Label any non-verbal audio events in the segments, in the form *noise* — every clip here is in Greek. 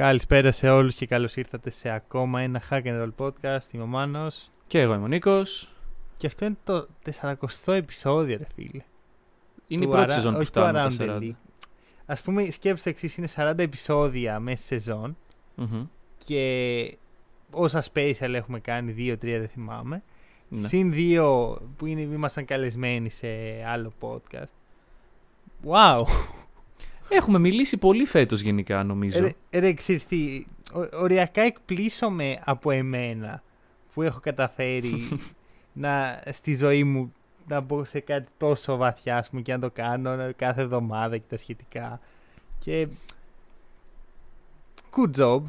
Καλησπέρα σε όλους και καλώς ήρθατε σε ακόμα ένα Hack and Roll podcast. Είμαι ο Μάνος Και εγώ είμαι ο Νίκος. και αυτό είναι το 40ο επεισόδιο ρε φίλε. Είναι η Του πρώτη αρα- σεζόν που όχι του φτάνουμε Around τα the 40. League. Ας πούμε σκέψτε εξής είναι 40 επεισόδια μέσα στη σεζόν Μμμ. και όσα special έχουμε κάνει, 2-3 δεν θυμάμαι. Ναι. Συν δύο που είναι, ήμασταν καλεσμένοι σε άλλο podcast. Wow! Έχουμε μιλήσει πολύ φέτος γενικά νομίζω. Ρε, ρε ξέρεις τι, ο- οριακά εκπλήσωμαι από εμένα που έχω καταφέρει *laughs* να, στη ζωή μου να μπω σε κάτι τόσο βαθιά ας πούμε, και να το κάνω κάθε εβδομάδα και τα σχετικά. Και good job.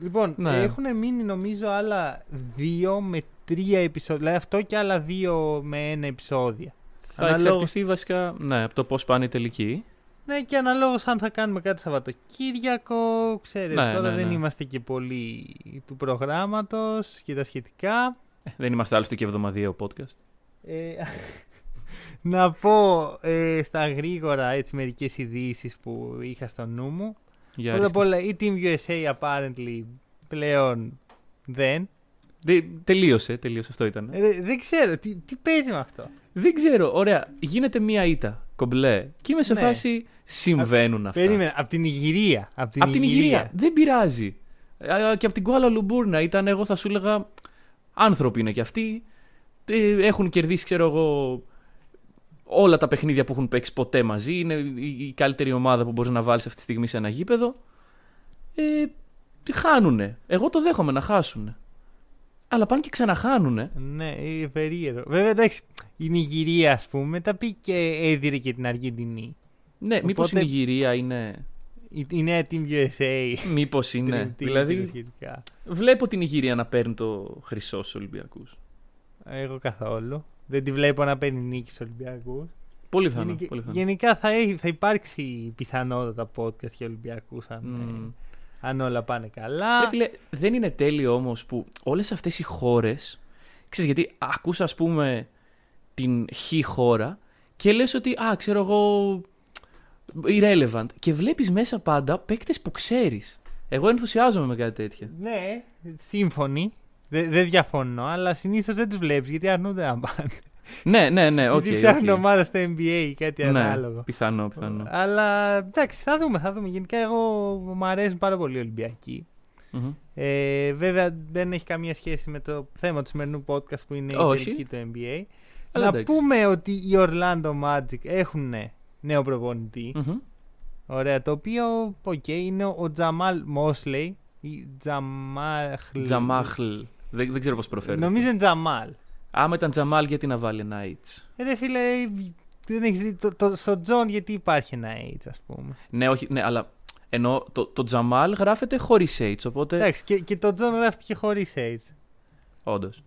Λοιπόν, Ναι. έχουν μείνει νομίζω άλλα δύο με τρία επεισόδια. Δηλαδή αυτό και άλλα δύο με ένα επεισόδια. θα αναλόγως- εξαρτηθεί βασικά ναι, από το πώς πάνε οι τελικοί. Ναι, και αναλόγως αν θα κάνουμε κάτι Σαββατοκύριακο, ξέρετε, Ναι, τώρα ναι, δεν ναι. είμαστε και πολύ του προγράμματος και τα σχετικά. Ε, Δεν είμαστε άλλωστε και εβδομαδιαίο podcast. Ε, *laughs* να πω ε, στα γρήγορα έτσι μερικές ειδήσεις που είχα στο νου μου. Για Πρώτα απ' ρίχτε. όλα η Team USA apparently πλέον δεν. Δε- τελείωσε, τελείωσε αυτό ήταν. Ε, δεν ξέρω, τι, τι παίζει με αυτό; Δεν ξέρω, ωραία, γίνεται μία ήττα, κομπλέ. Και είμαι σε Ναι. φάση συμβαίνουν αυτά. Περίμενα, από την Ιγυρία. Από την, Απ' την Ιγυρία. Δεν πειράζει. Α, Και από την Κουάλα Λουμπούρνα ήταν, εγώ θα σου έλεγα, άνθρωποι είναι κι αυτοί. Ε, Έχουν κερδίσει, ξέρω εγώ, όλα τα παιχνίδια που έχουν παίξει ποτέ μαζί. Είναι η η καλύτερη ομάδα που μπορείς να βάλεις αυτή τη στιγμή σε ένα γήπεδο. Ε, τι χάνουνε. Εγώ το δέχομαι να χάσουνε. Αλλά πάνε και ξαναχάνουνε. Ναι, ε, περίεργο. Βέβαια, εντάξει, η Νιγηρία, ας πούμε, τα πήγε και έδιρε και την Αργεντινή. Ναι, μήπως η Οπότε- Νιγηρία είναι. Η, η νέα Team USA. Μήπως είναι. Dream Team και τα δηλαδή, σχετικά. βλέπω την Νιγηρία να παίρνει το χρυσό στους Ολυμπιακούς. Εγώ καθόλου. Δεν τη βλέπω να παίρνει νίκη στους Ολυμπιακούς. Πολύ πιθανό. πολύ πιθανό. γενικά θα, έχει, θα υπάρξει πιθανότατα podcast για Ολυμπιακούς αν, Μμμ. Ε, αν όλα πάνε καλά. Ρε φίλε, δεν είναι τέλειο όμως που όλες αυτές οι χώρες. Ξέρεις, γιατί ακούς ας πούμε την χ χώρα και λες ότι, α, ξέρω εγώ, irrelevant. Και βλέπεις μέσα πάντα παίκτες που ξέρεις. Εγώ ενθουσιάζομαι με κάτι τέτοια. Ναι, σύμφωνοι. Δεν δεν διαφωνώ, αλλά συνήθως δεν τους βλέπεις γιατί αρνούνται να πάνε. Ναι, ναι, ναι, οκ. γιατί ψάχνουν οκ. ομάδα στο NBA ή κάτι Ναι, ανάλογο. πιθανό, πιθανό. Αλλά εντάξει, θα δούμε, θα δούμε. Γενικά, εγώ μου αρέσουν πάρα πολύ οι Ολυμπιακοί. Μμμ. Ε, βέβαια, δεν έχει καμία σχέση με το θέμα του σημερινού podcast που είναι Όχι. η τελική του NBA. Αλλά να εντάξει. πούμε ότι οι Orlando Magic έχουν νέο προπονητή. Μμμ. Ωραία, το οποίο οκ, είναι ο Τζαμάλ Μόσλεϊ. Ή Τζαμάχλ. Τζαμάχλ. Δεν, δεν ξέρω πώς προφέρεται. Νομίζω είναι Τζαμάλ. Άμα ήταν Τζαμάλ, γιατί να βάλει ένα H; Ε, ρε φίλε, δεν έχεις δει. Το, το, στο Τζον γιατί υπάρχει ένα H, ας πούμε. Ναι, όχι, ναι, αλλά ενώ το, το Τζαμάλ γράφεται χωρίς H, οπότε. Εντάξει, και, και το Τζον γράφτηκε χωρίς H. Όντως.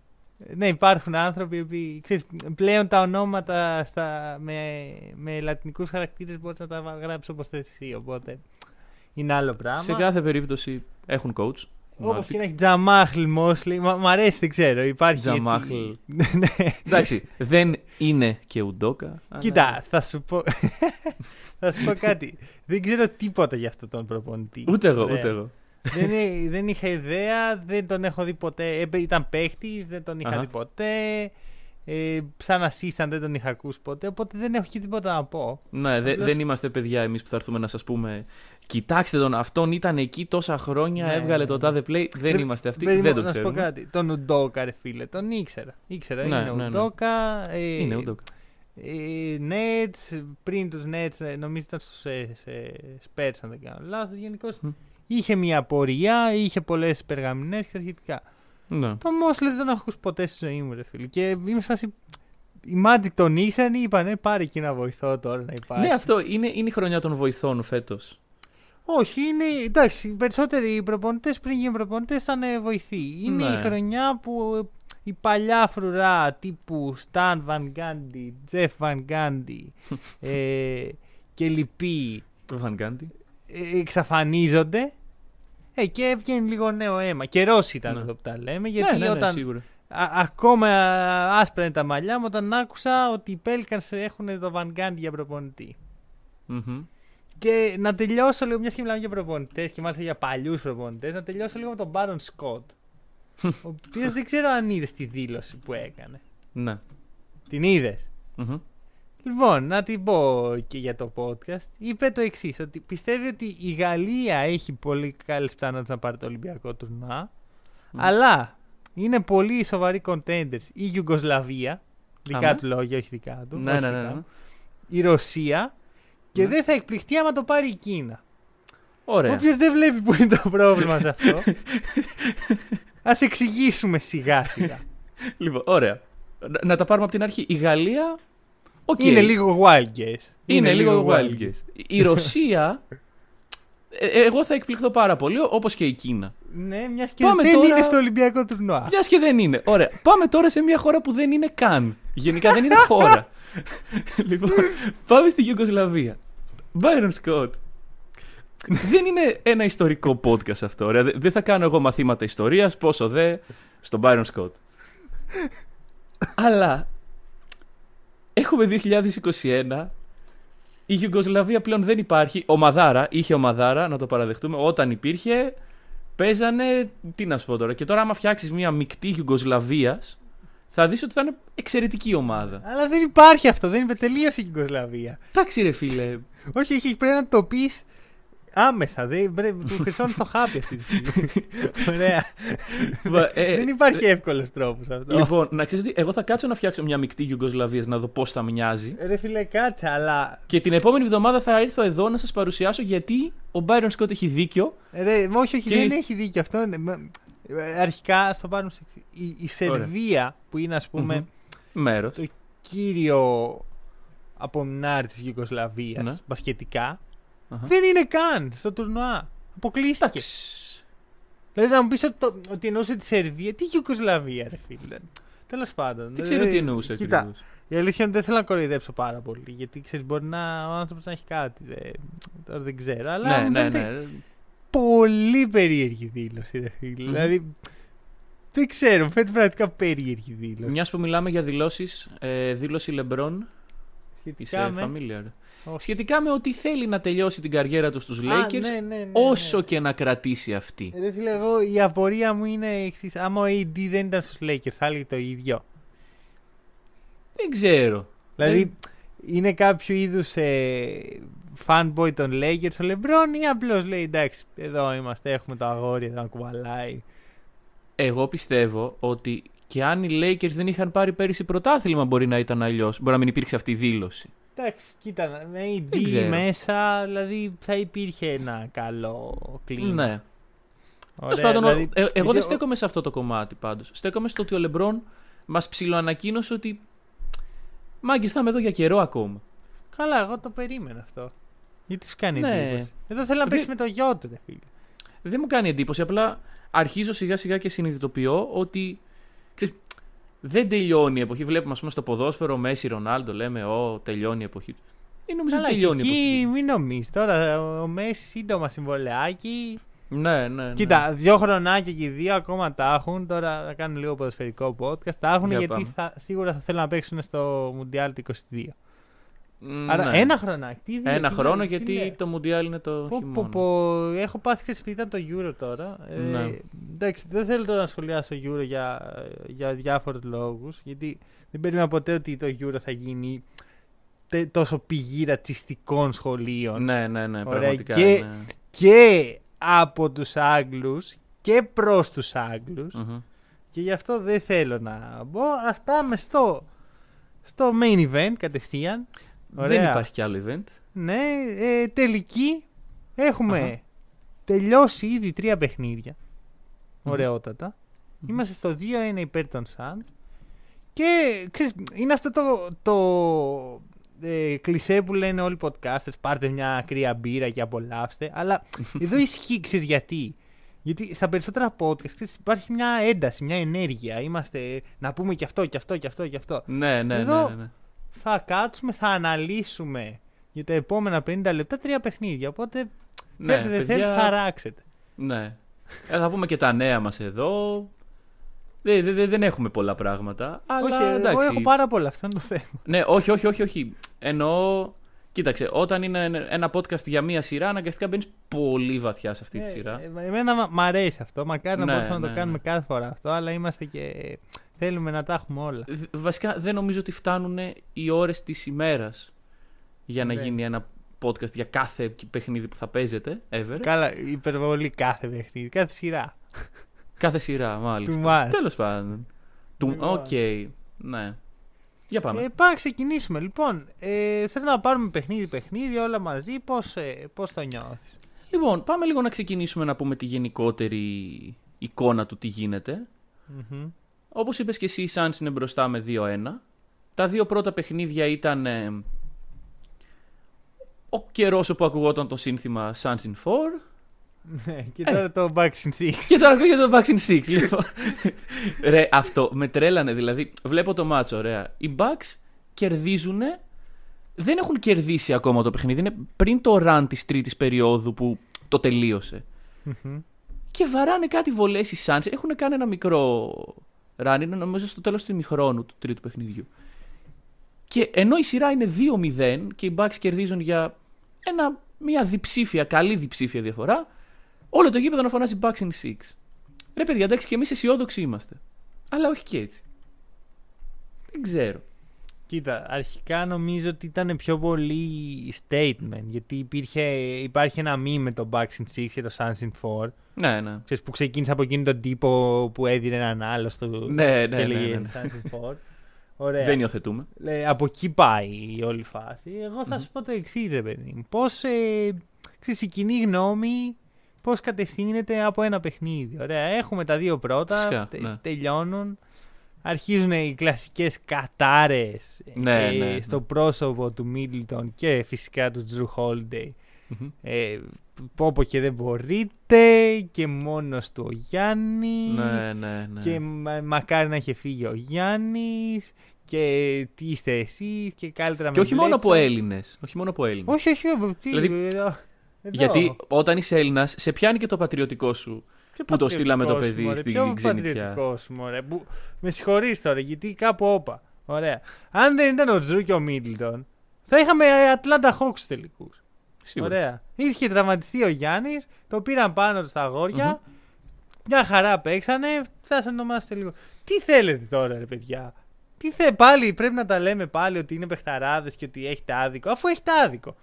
Ναι, υπάρχουν άνθρωποι που ξέρεις, πλέον τα ονόματα στα, με, με λατινικούς χαρακτήρες μπορείς να τα γράψεις όπως θες εσύ, οπότε είναι άλλο πράγμα. Σε κάθε περίπτωση έχουν coach. Όπως Magic. και να έχει Τζαμάχλ Μόσλι, μα, μ' αρέσει, δεν ξέρω, υπάρχει Τζαμάχλ. έτσι. *laughs* ναι. Εντάξει, δεν είναι και Ουντόκα. αλλά- Κοίτα, θα σου πω, *laughs* θα σου πω κάτι. δεν ξέρω τίποτα για αυτόν τον προπονητή. Ούτε εγώ, Ωραία. ούτε εγώ. δεν, εί- δεν είχα ιδέα, δεν τον έχω δει ποτέ. Ε, ήταν παίχτης, δεν τον είχα Αχα. δει ποτέ. Ε, σαν assistant δεν τον είχα ακούσει ποτέ, οπότε δεν έχω και τίποτα να πω. Ναι, δε- Απλώς- δεν είμαστε παιδιά εμείς που θα έρθουμε να σας πούμε. Κοιτάξτε τον, αυτόν ήταν εκεί τόσα χρόνια, Ναι, έβγαλε ναι, το ναι. τάδε play. Δεν Ρε, είμαστε αυτοί, παιδί μου, δεν το να σου πω ξέρουμε. κάτι. Τον Ουντόκα, ρε φίλε, τον ήξερα. Ήξερα, Ναι, είναι ναι, ναι. Ουντόκα. Ε, Είναι ουντόκα. ε, Nets, πριν τους Nets, ε, νομίζω ήταν στους ε, σε Spurs, αν δεν κάνω λάθος. Γενικώς Μμ. είχε μια πορεία, είχε πολλές περγαμηνές και τα σχετικά. Ναι. Το Μόσλε δεν τον έχω ακούσει ποτέ στη ζωή μου, ρε φίλε. Και είμαι σε φάση. Οι Magic τον ήξεραν ή είπαν, «Ε, πάρε εκεί να βοηθώ τώρα να υπάρχει. Ναι, αυτό είναι, είναι η χρονιά των βοηθών φέτος. Όχι, είναι. Εντάξει, οι περισσότεροι προπονητές πριν γίνουν προπονητές ήταν ε, βοηθοί. Είναι Ναι. η χρονιά που ε, η παλιά φρουρά τύπου Σταν Βαν Γκάντι, Τζεφ Βαν Γκάντι ε, και λοιποί Το Van Gundy. ε, εξαφανίζονται. Ε, και έβγαινε λίγο νέο αίμα. Καιρός ήταν Ναι. εδώ που τα λέμε. Γιατί ναι, ναι, ναι, όταν σίγουρα. Α- ακόμα άσπρα είναι τα μαλλιά μου όταν άκουσα ότι οι Pelicans έχουν το Van Gundy για προπονητή. Μμμ. Και να τελειώσω λίγο, μιας και μιλάμε για προπονητές και μάλιστα για παλιούς προπονητές, να τελειώσω λίγο με τον Baron Scott. ο οποίος δεν ξέρω αν είδες τη δήλωση που έκανε. Ναι. Την είδες; Μμμ. Λοιπόν, να την πω και για το podcast. Είπε το εξής: Ότι πιστεύει ότι η Γαλλία έχει πολύ καλέ πιθανότητε να πάρει το Ολυμπιακό τουρνουά. Αλλά είναι πολύ σοβαροί contenders η Ιουγκοσλαβία. Δικά Αμέ. του λόγια, όχι δικά του. Ναι, όχι ναι, δικά ναι, ναι. μου. Η Ρωσία. Και Ναι. δεν θα εκπληκτεί άμα το πάρει η Κίνα. Ωραία. Όποιος δεν βλέπει που είναι το πρόβλημα σε αυτό. Ας εξηγήσουμε σιγά σιγά. Λοιπόν, ωραία. Να, να τα πάρουμε από την αρχή. Η Γαλλία. Οκ. Είναι λίγο wild guess. Είναι, λίγο wild guess. Η Ρωσία. ε, εγώ θα εκπληχθώ πάρα πολύ, όπως και η Κίνα. Ναι, μιας και Πάμε δεν τώρα- είναι στο Ολυμπιακό τουρνουά. Μιας και δεν είναι. Ωραία. Πάμε τώρα σε μια χώρα που δεν είναι καν. Γενικά δεν είναι χώρα. *laughs* λοιπόν, πάμε στη Γιουγκοσλαβία. Byron Scott. δεν είναι ένα ιστορικό podcast αυτό. Ωραία. Δεν- Δεν θα κάνω εγώ μαθήματα ιστορίας, πόσο δε, στον Byron Scott. Αλλά έχουμε 2021. Η Γιουγκοσλαβία πλέον δεν υπάρχει. Ο Μαδάρα, είχε ο Μαδάρα, να το παραδεχτούμε. Όταν υπήρχε, παίζανε. Τι να σου πω τώρα. Και τώρα, άμα φτιάξεις μια μεικτή Γιουγκοσλαβία, θα δεις ότι θα είναι εξαιρετική ομάδα. Αλλά δεν υπάρχει αυτό, δεν είναι τελείωσε η Γιουγκοσλαβία. Εντάξει, ρε φίλε. Όχι, όχι, πρέπει να το πεις άμεσα. Δεν, πρέπει, του χρυσώνει το χάπι αυτή τη στιγμή. *laughs* Ωραία. Μα, ε, δεν υπάρχει εύκολος τρόπος αυτό. Λοιπόν, να ξέρεις ότι εγώ θα κάτσω να φτιάξω μια μεικτή Γιουγκοσλαβία να δω πώς θα μοιάζει. Ρε φίλε, κάτσε, αλλά. Και την επόμενη εβδομάδα θα έρθω εδώ να σας παρουσιάσω γιατί ο Μπάιρον Σκότ έχει δίκιο. Ρε, μα όχι, όχι, Και- δεν έχει δίκιο αυτό. είναι- μα- ε, Αρχικά, στο πάρουμε σε εξή. Η, η Σερβία, που είναι ας πούμε Μμμ. Μέρος. το κύριο απομεινάρι της Γιουγκοσλαβία, Ναι. μπασκετικά, Αχα. δεν είναι καν στο τουρνουά. Αποκλείστηκε. Δηλαδή θα μου πεις ότι, το- ότι εννοούσε τη Σερβία. Τι Γιουγκοσλαβία, ρε φίλε. Τέλος πάντων. Δεν ξέρω Δηλαδή, τι εννοούσε Κοίτα, ακριβώς. η αλήθεια είναι ότι δεν θέλω να κοροϊδέψω πάρα πολύ. Γιατί ξέρεις, μπορεί να, ο άνθρωπος να έχει κάτι. Δεν, τώρα δεν ξέρω. Αλλά Ναι, μου ναι, φαίνεται ναι. πολύ περίεργη δήλωση, ρε φίλε. Μμμ. Δηλαδή. Δεν ξέρω, μου φαίνεται πραγματικά περίεργη δήλωση. Μιας που μιλάμε για δηλώσεις, ε, δήλωση Λεμπρόν. Σχετικά Είσαι με. familiar. Όχι. Σχετικά με ότι θέλει να τελειώσει την καριέρα του στους Α, Lakers, ναι, ναι, ναι, ναι. όσο και να κρατήσει αυτή. Ρε φίλε, εγώ η απορία μου είναι εξής. Άμα ο AD δεν ήταν στους Lakers, θα έλεγε το ίδιο. Δεν ξέρω. Δηλαδή, είναι κάποιο είδους ε, fanboy των Lakers ο LeBron ή απλώς λέει εντάξει, εδώ είμαστε, έχουμε το αγόρι εδώ να κουβαλάει. Εγώ πιστεύω ότι και αν οι Lakers δεν είχαν πάρει πέρυσι πρωτάθλημα, μπορεί να ήταν αλλιώς. Μπορεί να μην υπήρξε αυτή η δήλωση. Εντάξει, κοίτα, με Δεν AD ξέρω. μέσα, δηλαδή θα υπήρχε ένα καλό κλίμα. Ναι. Ωραία, Τέλος πάντων, δηλαδή, ε, εγώ γιατί δεν ο- στέκομαι σε αυτό το κομμάτι πάντως. Στέκομαι στο ότι ο Λεμπρόν μας ψιλοανακοίνωσε ότι. Μάγκε, θα είμαι εδώ για καιρό ακόμα. Καλά, εγώ το περίμενα αυτό. Γιατί σου κάνει Ναι. εντύπωση; Εδώ θέλει να Επειδή- παίξεις με το γιο του, ρε φίλε. Δεν μου κάνει εντύπωση. Απλά αρχίζω σιγά σιγά και συνειδητοποιώ ότι. Ξέρεις, δεν τελειώνει η εποχή. Βλέπουμε, ας πούμε, στο ποδόσφαιρο Μέση Ρονάλντο, λέμε, Ω, τελειώνει η εποχή του. Δεν νομίζω Καλά, ότι και τελειώνει η εποχή. εκεί μην νομίζεις. Τώρα ο Μέση σύντομα συμβολεάκι. Ναι, ναι. ναι. Κοίτα, δύο χρονάκια και οι δύο ακόμα τα έχουν. Τώρα θα κάνουν λίγο ποδοσφαιρικό podcast. Τα έχουν Για γιατί πάμε. θα, σίγουρα θα θέλουν να παίξουν στο Μουντιάλ του 22. Μ, Άρα ναι. ένα χρονάκι. Τι δύο, Ένα τι χρόνο λέει, τι γιατί λέει. το Μουντιάλ είναι το Πω, πω, χειμώνα. πω. Έχω πάθει ξέρεις, επειδή ήταν το Euro τώρα. Ναι. Ε, εντάξει, δεν θέλω τώρα να σχολιάσω Euro για, για διάφορους λόγους. Γιατί δεν περίμενα ποτέ ότι το Euro θα γίνει τε- τόσο πηγή ρατσιστικών σχολείων. Ναι, ναι, ναι, Ωραία, πραγματικά. και- ναι. Και από τους Άγγλους και προς τους Άγγλους. Μμμ. Και γι' αυτό δεν θέλω να μπω. Ας πάμε στο, στο main event κατευθείαν. Δεν Ωραία. υπάρχει κι άλλο event. Ναι, ε, τελική έχουμε Αχα. τελειώσει ήδη τρία παιχνίδια. Μμμ. Ωραιότατα. Είμαστε στο 2-1 υπέρ των Sun. Και ξέρεις, είναι αυτό το, το ε, κλισέ που λένε όλοι οι podcasters, πάρτε μια κρύα μπύρα και απολαύστε. Αλλά *laughs* εδώ ισχύει, ξέρεις γιατί. Γιατί στα περισσότερα podcast ξέρεις, υπάρχει μια ένταση, μια ενέργεια. Είμαστε να πούμε και αυτό και αυτό και αυτό και αυτό. Ναι, ναι, Εδώ- ναι, ναι, ναι. Θα κάτσουμε, θα αναλύσουμε για τα επόμενα 50 λεπτά τρία παιχνίδια. Οπότε Ναι, θέλετε δεν παιδιά, θέλετε, χαράξετε. Ναι. Ε, θα πούμε και τα νέα μας εδώ. Δεν, δεν, δεν- δεν έχουμε πολλά πράγματα. Αλλά όχι, εντάξει. εγώ έχω πάρα πολλά, αυτό είναι το θέμα. Ναι, όχι, όχι, όχι, όχι. Εννοώ. Κοίταξε, όταν είναι ένα podcast για μία σειρά, αναγκαστικά μπαίνεις πολύ βαθιά σε αυτή τη Ε, σειρά. ε, εμένα μ' μ' αρέσει αυτό. Μακάρι να Ναι, μπορούσαμε να ναι, το κάνουμε ναι. κάθε φορά αυτό, αλλά είμαστε και. Θέλουμε να τα έχουμε όλα. Δ- Βασικά δεν νομίζω ότι φτάνουν οι ώρες της ημέρας για να Ναι. γίνει ένα podcast για κάθε παιχνίδι που θα παίζετε, ever. Καλά, υπερβολή κάθε παιχνίδι, κάθε σειρά. Κάθε σειρά, μάλιστα. Too much. Τέλος πάντων. Του- Too much. Οκ, ναι. Για πάμε. Ε, πάμε να ξεκινήσουμε. Λοιπόν, ε, θες να πάρουμε παιχνίδι-παιχνίδι όλα μαζί, πώς πώς το νιώθεις; Λοιπόν, πάμε λίγο να ξεκινήσουμε να πούμε τη γενικότερη εικόνα του τι γίνεται. Όπως είπες και εσύ, η Suns είναι μπροστά με 2-1. Τα δύο πρώτα παιχνίδια ήταν ε, ο καιρός όπου ακουγόταν το σύνθημα Suns in 4 Ναι, και τώρα το Back in Six. και τώρα ακούγεται το Bucks in 6. Λοιπόν. Ρε, αυτό με τρέλανε. Δηλαδή, βλέπω το μάτσο, ωραία. Οι Bucks κερδίζουν. Δεν έχουν κερδίσει ακόμα το παιχνίδι. Είναι πριν το run της τρίτης περίοδου που το τελείωσε. Και βαράνε κάτι βολές οι Suns. Έχουν κάνει ένα μικρό run. Είναι νομίζω στο τέλος του ημιχρόνου του τρίτου παιχνιδιού. Και ενώ η σειρά είναι 2-0 και οι Bucks κερδίζουν για ένα, μια διψήφια, καλή διψήφια διαφορά, όλο το γήπεδο να φωνάζει Bucks in 6. Ρε παιδιά, εντάξει, και εμείς αισιόδοξοι είμαστε. Αλλά όχι και έτσι. Δεν ξέρω. Κοίτα, αρχικά νομίζω ότι ήταν πιο πολύ statement. Γιατί υπήρχε, υπάρχει ένα meme με το Bucks in 6 και το Suns in 4. Ναι, ναι. Ξέρεις, που ξεκίνησε από εκείνον τον τύπο που έδινε έναν άλλο στο. Ναι, ναι, και ναι, έλεγε ναι. Suns in 4. Ωραία. Δεν υιοθετούμε. Ε, από εκεί πάει η όλη φάση. Εγώ θα σου πω το εξής, ρε παιδί μου. Πώς ε, ξέρεις, η κοινή γνώμη πώς κατευθύνεται από ένα παιχνίδι. Ωραία. Έχουμε τα δύο πρώτα, Φυσικά, τε- ναι. τελειώνουν. Αρχίζουν οι κλασικές κατάρες Ναι, ε, ναι, ναι. στο πρόσωπο του Μίτλτον και φυσικά του Τζρου Holiday. Μμμ. Ε, πόπο και δεν μπορείτε και μόνος του ο Γιάννης Ναι, ναι, ναι. και μα- μακάρι να είχε φύγει ο Γιάννης και τι είστε εσείς και καλύτερα με Και όχι μόνο Μπλέτσο. από Έλληνες. Όχι μόνο από Έλληνες. Όχι, όχι, όχι, τι, Δηλαδή, εδώ, εδώ. Γιατί όταν είσαι Έλληνας, σε πιάνει και το πατριωτικό σου. Ποιο που το στείλαμε το πατριωτικός παιδί σου, μωρέ, στην ποιο ξενιτιά. πατριωτικός σου, μωρέ, που- Με συγχωρείς τώρα, γιατί κάπου όπα. Ωραία. Αν δεν ήταν ο Τζρου και ο Μίτλτον, θα είχαμε Atlanta Hawks τελικούς. Σίγουρα. Ωραία. Είχε τραυματιστεί ο Γιάννης, το πήραν πάνω του στα αγορια Μια χαρά παίξανε, φτάσανε το μάτι τελικό. Τι θέλετε τώρα, ρε παιδιά; Τι θε, πάλι πρέπει να τα λέμε πάλι ότι είναι παιχταράδες και ότι έχετε άδικο, αφού έχετε άδικο.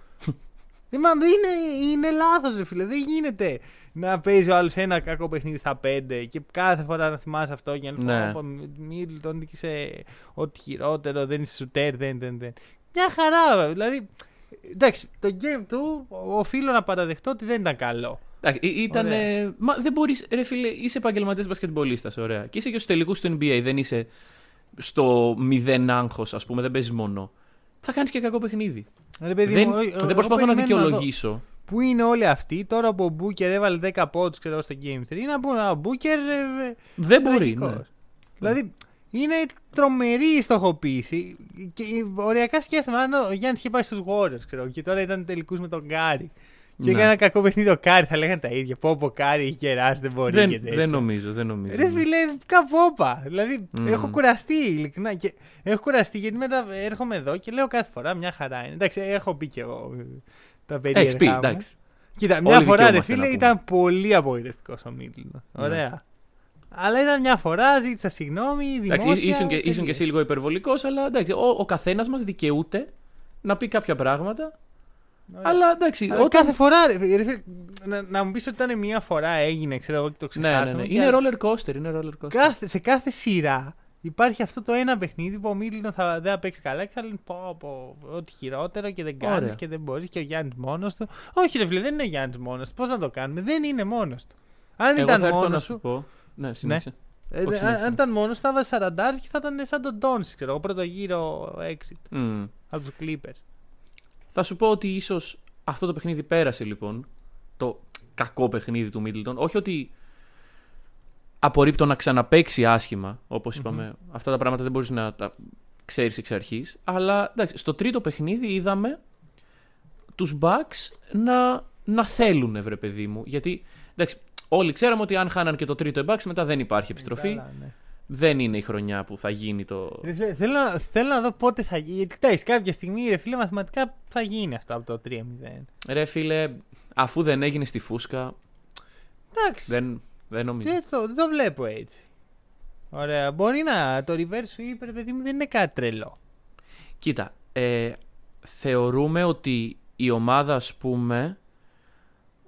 Δεν μα είναι, είναι λάθος, ρε φίλε. Δεν γίνεται να παίζει ο άλλος ένα κακό παιχνίδι στα πέντε και κάθε φορά να θυμάσαι αυτό για να Ναι. ναι. πω Μίλτον είσαι ό,τι χειρότερο, δεν είσαι σουτέρ, δεν, δεν, δεν. Μια χαρά, δηλαδή. Εντάξει, το game του οφείλω να παραδεχτώ ότι δεν ήταν καλό. Εντάξει, ή- ήταν. Ωραία. Μα δεν μπορείς. Ρε φίλε, είσαι επαγγελματίας μπασκετμπολίστας, ωραία. Και είσαι και στους τελικούς του NBA, δεν είσαι στο μηδέν άγχος, ας πούμε, δεν παίζεις μόνο. Θα κάνεις και κακό παιχνίδι. Ρε, παιδί δεν μου, ο- δεν εγώ προσπαθώ να περιμένω δω. δικαιολογήσω. Πού είναι όλοι αυτοί τώρα που ο Μπούκερ έβαλε 10 πόντους ξέρω στο Game 3 να πούνε ο Μπούκερ. ε, ε, Δεν μπορεί, τραγικός». ναι. Δηλαδή είναι τρομερή η στοχοποίηση. Και οριακά σκέφτομαι αν ο Γιάννης είχε πάει στους Warriors ξέρω, και τώρα ήταν τελικούς με τον Κάρι. Και Ναι. έκανε ένα κακό παιχνίδι ο Κάρι, θα λέγανε τα ίδια. Πω πω Κάρι έχει γεράσει, δεν μπορεί. Δεν, και τέτοια. δεν νομίζω, δεν νομίζω. Ρε φίλε, κάπου όπα. Δηλαδή, Μμμ. έχω κουραστεί ειλικρινά. Και έχω κουραστεί γιατί μετά έρχομαι εδώ και λέω κάθε φορά μια χαρά είναι. Εντάξει, έχω πει κι εγώ ε, τα περίεργα. Έχει πει, μου. εντάξει. Κοίτα, μια φορά ρε δικαιούμαστε να φίλε πούμε. ήταν πολύ απογοητευτικός ο Μίτλτον. Ναι. Ωραία. Αλλά ήταν μια φορά, ζήτησα συγγνώμη, δημόσια. Εντάξει, ήσουν και, ήσουν και τελείωσε. εσύ λίγο υπερβολικός, αλλά εντάξει, ο, ο καθένας μας δικαιούται να πει κάποια πράγματα. Ωραία. Αλλά εντάξει, Αλλά όταν. κάθε φορά, ρε, φίλε, ρε φίλε, να, να μου πεις ότι ήταν μια φορά έγινε, ξέρω εγώ και το Ναι, ναι, ξεχάσαμε. ναι. και Είναι άλλο. roller coaster, είναι roller coaster. κάθε, σε κάθε σειρά υπάρχει αυτό το ένα παιχνίδι που ο Μίτλτον θα, δεν θα παίξει καλά και θα λένε πω, πω, ό,τι χειρότερο και δεν κάνεις Ωραία. και δεν μπορείς και ο Γιάννης μόνος του. Όχι, ρε φίλε, δεν είναι ο Γιάννης μόνος του. Πώς να το κάνουμε, δεν είναι μόνος του. Αν Εγώ ήταν θα έρθω μόνος να του. σου πω. Ναι, συνέχισε. Ε, Όχι, αν, συνέχισε. αν ήταν μόνος του, θα βάζει 40 και θα ήταν σαν τον Ντόνσι, ξέρω εγώ, πρώτο γύρο exit. Μμμ. από τους Clippers. Θα σου πω ότι ίσως αυτό το παιχνίδι πέρασε λοιπόν. Το κακό παιχνίδι του Μίτλτον. Όχι ότι απορρίπτω να ξαναπέξει άσχημα, όπως Αυτά τα πράγματα δεν μπορείς να τα ξέρεις εξ αρχής. Αλλά εντάξει, στο τρίτο παιχνίδι είδαμε τους Bucks να, να θέλουν, βρε παιδί μου. Γιατί εντάξει, όλοι ξέραμε ότι αν χάναν και το τρίτο οι Bucks, μετά δεν υπάρχει επιστροφή. Καλά, ναι. Δεν είναι η χρονιά που θα γίνει το. Ρε φίλε, Θέλω, να- θέλω να δω πότε θα γίνει. Γιατί εντάξει, κάποια στιγμή ρε φίλε, μαθηματικά θα γίνει αυτό από το 3-0. Ρε φίλε, αφού δεν έγινε στη φούσκα, Εντάξει. δεν, δεν νομίζω. Δεν το, δεν το βλέπω έτσι. Ωραία. Μπορεί να το reverse sweep, ρε παιδί μου, δεν είναι κάτι τρελό. Κοίτα, ε, θεωρούμε ότι η ομάδα, ας πούμε,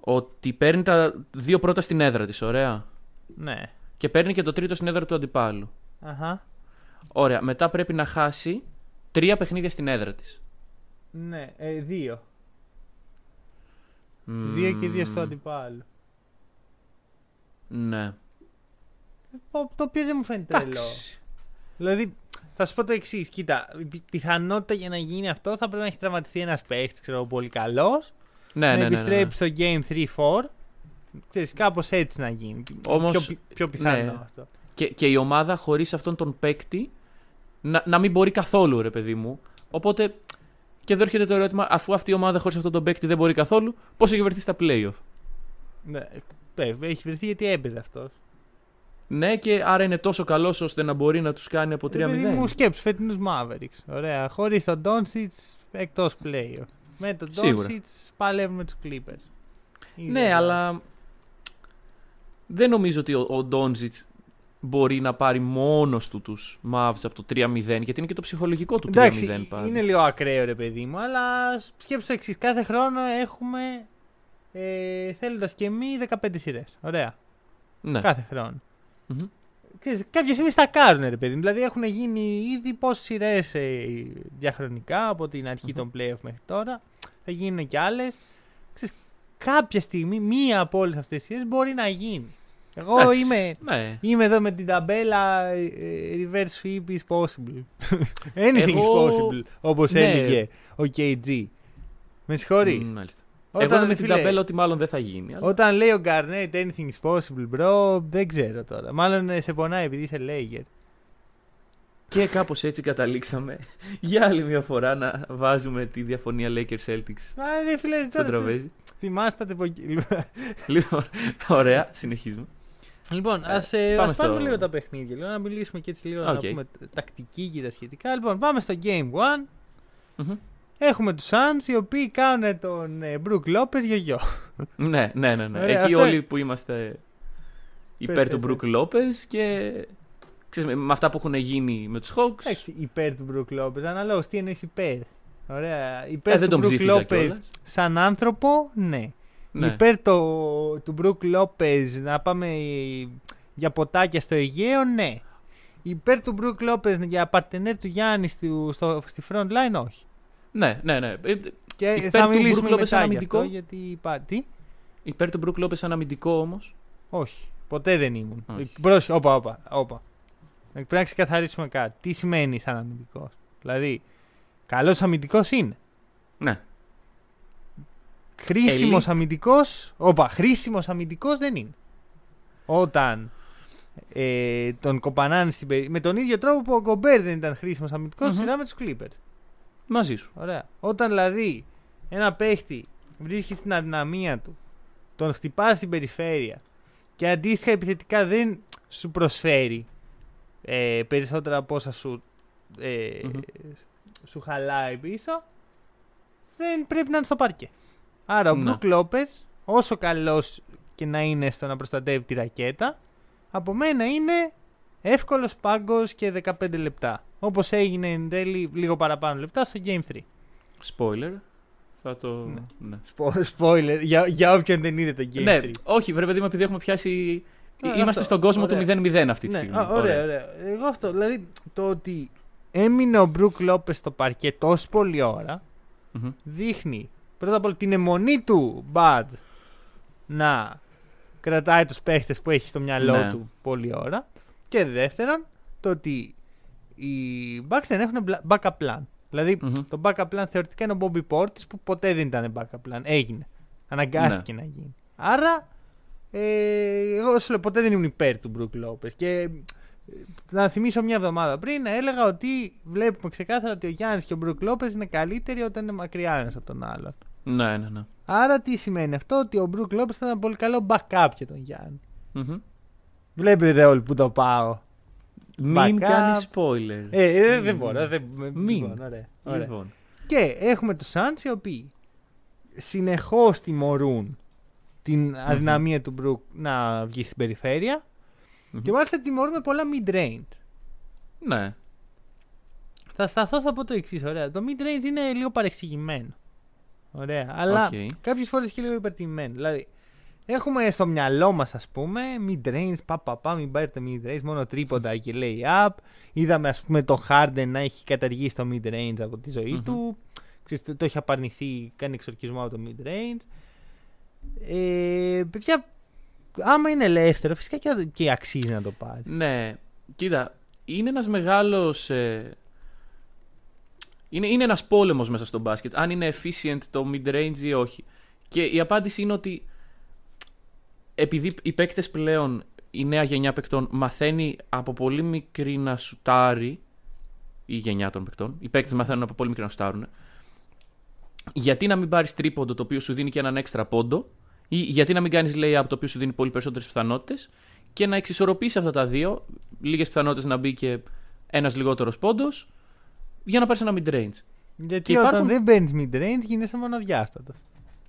ότι παίρνει τα δύο πρώτα στην έδρα της, ωραία; Ναι. Και παίρνει και το τρίτο στην έδρα του αντιπάλου. Αχα. Ωραία, μετά πρέπει να χάσει τρία παιχνίδια στην έδρα της. Ναι, ε, δύο. Μμμ, Δύο και δύο στο αντιπάλο. Ναι. Το, το οποίο δεν μου φαίνεται τρελό. Εντάξει. Δηλαδή, θα σου πω το εξής. Κοίτα, η πι- πιθανότητα για να γίνει αυτό θα πρέπει να έχει τραυματιστεί ένας παίχτης, ξέρω εγώ, πολύ καλός. Ναι, να ναι, ναι, ναι, ναι. επιστρέψει στο Game 3-4. Ξέρεις, κάπως έτσι να γίνει. Όμως, πιο, πι- πιο πιθανό ναι. αυτό. Και, και η ομάδα χωρίς αυτόν τον παίκτη να, να μην μπορεί καθόλου, ρε παιδί μου. Οπότε, και εδώ έρχεται το ερώτημα, αφού αυτή η ομάδα χωρίς αυτόν τον παίκτη δεν μπορεί καθόλου, πώς έχει βρεθεί στα playoff; Ναι, ε, έχει βρεθεί γιατί έπαιζε αυτός. Ναι, και άρα είναι τόσο καλός ώστε να μπορεί να τους κάνει από 3-0. Δηλαδή μου σκέψου φετινούς Mavericks. Ωραία. Χωρίς τον Doncic εκτός playoff. Με τον Σίγουρα. Doncic παλεύουμε τους Clippers. Ναι, αλλά δεν νομίζω ότι ο, ο Ντόντζιτ μπορεί να πάρει μόνος του τους Mavs από το 3-0, γιατί είναι και το ψυχολογικό του 3-0 Εντάξει, πάλι. είναι λίγο ακραίο ρε παιδί μου, αλλά σκέψου το εξής. Κάθε χρόνο έχουμε ε, θέλοντας και μη 15 σειρές. Ωραία. Ναι. Κάθε χρόνο. Μμμ. Ξέρεις, κάποια στιγμή στα κάνουν ρε παιδί μου. Δηλαδή έχουν γίνει ήδη πόσες σειρές ε, διαχρονικά από την αρχη των playoff μέχρι τώρα. Θα γίνουν και άλλες. Κάποια στιγμή μία από όλες αυτές τις σειρές μπορεί να γίνει. Εγώ Εντάξει, είμαι, Ναι. είμαι εδώ με την ταμπέλα ε, reverse sweep is possible. *laughs* Anything Εγώ- is possible, όπως Ναι. έλεγε ο KG. Με συγχωρείς. Μ, Μάλιστα. Όταν, Εγώ είμαι με φίλε, την ταμπέλα ότι μάλλον δεν θα γίνει. αλλά- Όταν λέει ο Garnett anything is possible, bro, δεν ξέρω τώρα. Μάλλον ε, σε πονάει επειδή είσαι Laker. Και κάπως έτσι καταλήξαμε *laughs* για άλλη μια φορά να βάζουμε τη διαφωνία Lakers Celtics Μα ρε φίλε, στο τώρα τραπέζι. θυμάστε από εκεί. *laughs* λοιπόν, ωραία, συνεχίζουμε. Λοιπόν, Ε, ας, ε, πάμε ας πάρουμε στο- λίγο τα παιχνίδια, λίγο, να μιλήσουμε και έτσι λίγο, να Οκ. πούμε τακτική και τα σχετικά. Λοιπόν, πάμε στο Game 1. Μμμ. Έχουμε τους Suns, οι οποίοι κάνουν τον ε, Brook Lopez γιογιό. Ναι, ναι, ναι. ναι. Ωραία, Εκεί αυτό- όλοι που είμαστε υπέρ Πες, του πες, Μπρουκ Λόπez και ξέρεις, με- με αυτά που έχουν γίνει με τους Hawks. Εντάξει, υπέρ του Brook Lopez, αναλόγως τι εννοείς υπέρ. Ωραία, υπέρ Ε, δεν του τον Brook ψήφιζα Lopez κιόλας. σαν άνθρωπο, ναι. Ναι. Υπέρ το, του Brook Lopez να πάμε ε, για ποτάκια στο Αιγαίο, ναι. Υπέρ του Brook Lopez για παρτενέρ του Γιάννης στη, στο, στη front line, όχι. Ναι, ναι, ναι. Ε, Και Υπέρ θα του μιλήσουμε Brook Lopez μετά σαν γι' αμυντικό; αυτό, γιατί υπάρχει. Τι; Υπέρ του Μπρουκ Λόπez σαν αμυντικό όμως. Όχι, ποτέ δεν ήμουν. Όχι. Πρόσεχε, όπα, όπα, όπα. Πρέπει να ξεκαθαρίσουμε κάτι. Τι σημαίνει σαν αμυντικό. Δηλαδή, καλός αμυντικός είναι. Ναι. Χρήσιμος Elite. αμυντικός. Όπα, χρήσιμος αμυντικός δεν είναι. Όταν ε, τον κοπανάνε στην περί... Με τον ίδιο τρόπο που ο Γκομπέρ δεν ήταν χρήσιμος αμυντικός, Μμμ. σειρά με τους Clippers. Μαζί σου. Ωραία. Όταν δηλαδή ένα παίχτη βρίσκει στην αδυναμία του, τον χτυπάς στην περιφέρεια και αντίστοιχα επιθετικά δεν σου προσφέρει ε, περισσότερα από όσα σου, ε, Μμμ. σου χαλάει πίσω, δεν πρέπει να είναι στο παρκέ. Άρα ο Ναι. Μπρουκ Λόπες, όσο καλός και να είναι στο να προστατεύει τη ρακέτα, από μένα είναι εύκολος πάγκος και 15 λεπτά. Όπως έγινε εν τέλει λίγο παραπάνω λεπτά στο Game 3. Spoiler. Θα το. Ναι. Ναι. Spo- Spoiler, για, για όποιον δεν είδε το Game Ναι, 3. όχι, βρε παιδί μου, επειδή έχουμε πιάσει. Α, Είμαστε αυτό. στον κόσμο Ωραία. του 0-0 αυτή τη Ναι, στιγμή. α, ωραία, ωραία. Εγώ αυτό, δηλαδή το ότι έμεινε ο Μπρουκ Λόπες στο παρκέ τόσο πολλή ώρα Μμμ. δείχνει πρώτα απ' όλα την αιμονή του Μπαντ να κρατάει τους παίχτες που έχει στο μυαλό Ναι. του πολλή ώρα και δεύτερον το ότι οι Bucks δεν έχουν μπλα- backup plan. Δηλαδή, Μμμ. το backup plan θεωρητικά είναι ο Bobby Portis που ποτέ δεν ήταν backup plan. Έγινε. Αναγκάστηκε Ναι. να γίνει. Άρα, ε, εγώ σου λέω, ποτέ δεν ήμουν υπέρ του Brook Lopez. Και ε, να θυμίσω μια εβδομάδα πριν, έλεγα ότι βλέπουμε ξεκάθαρα ότι ο Γιάννης και ο Brook Lopez είναι καλύτεροι όταν είναι μακριά ένας από τον άλλον. Ναι, ναι, ναι. Άρα τι σημαίνει αυτό, ότι ο Brook Lopez θα ήταν πολύ καλό backup για τον Γιάννη. Μμμ. Βλέπετε όλοι που το πάω. Μην Backup. κάνεις spoiler. Ε, ε, δεν μπορώ. Δεν, Μην. Λοιπόν, ωραία, ωραία. Λοιπόν. Και έχουμε τους Suns οι οποίοι συνεχώς τιμωρούν την αδυναμία του Μπρουκ να βγει στην περιφέρεια Μμμ. και μάλιστα τιμωρούν με πολλά mid-range. Ναι. Θα σταθώ, θα πω το εξής. Ωραία. Το mid-range είναι λίγο παρεξηγημένο. Ωραία. Αλλά Οκ. κάποιες φορές και λίγο υπερτιμημένο. Δηλαδή, έχουμε στο μυαλό μας, ας πούμε, mid-range, πα, πα, πα, μην πάρετε mid-range, μόνο τρίποντα και layup. Είδαμε, ας πούμε, το Harden να έχει καταργήσει το mid-range από τη ζωή Μμμ. του. Ξέρεις, το έχει απαρνηθεί, κάνει εξορκισμό από το mid-range. Ε, παιδιά, άμα είναι ελεύθερο, φυσικά και, και αξίζει να το πάρει. Ναι. Κοίτα, είναι ένας μεγάλος... ε, Είναι, είναι ένας πόλεμος μέσα στο μπάσκετ. Αν είναι efficient το mid-range ή όχι. Και η απάντηση είναι ότι επειδή οι παίκτες πλέον, η νέα γενιά παικτών, μαθαίνει από πολύ μικρή να σουτάρει η γενιά των παικτών. Οι παίκτες μαθαίνουν από πολύ μικρή να σουτάρουν. Γιατί να μην πάρεις τρίποντο το οποίο σου δίνει και έναν έξτρα πόντο, ή γιατί να μην κάνεις layup το οποίο σου δίνει πολύ περισσότερες πιθανότητες, και να εξισορροπήσεις αυτά τα δύο, λίγες πιθανότητες να μπει και ένας λιγότερος πόντος, για να πάρεις ένα mid-range. Γιατί Και όταν υπάρχουν- δεν παίρνει mid-range, γίνεσαι μονοδιάστατο.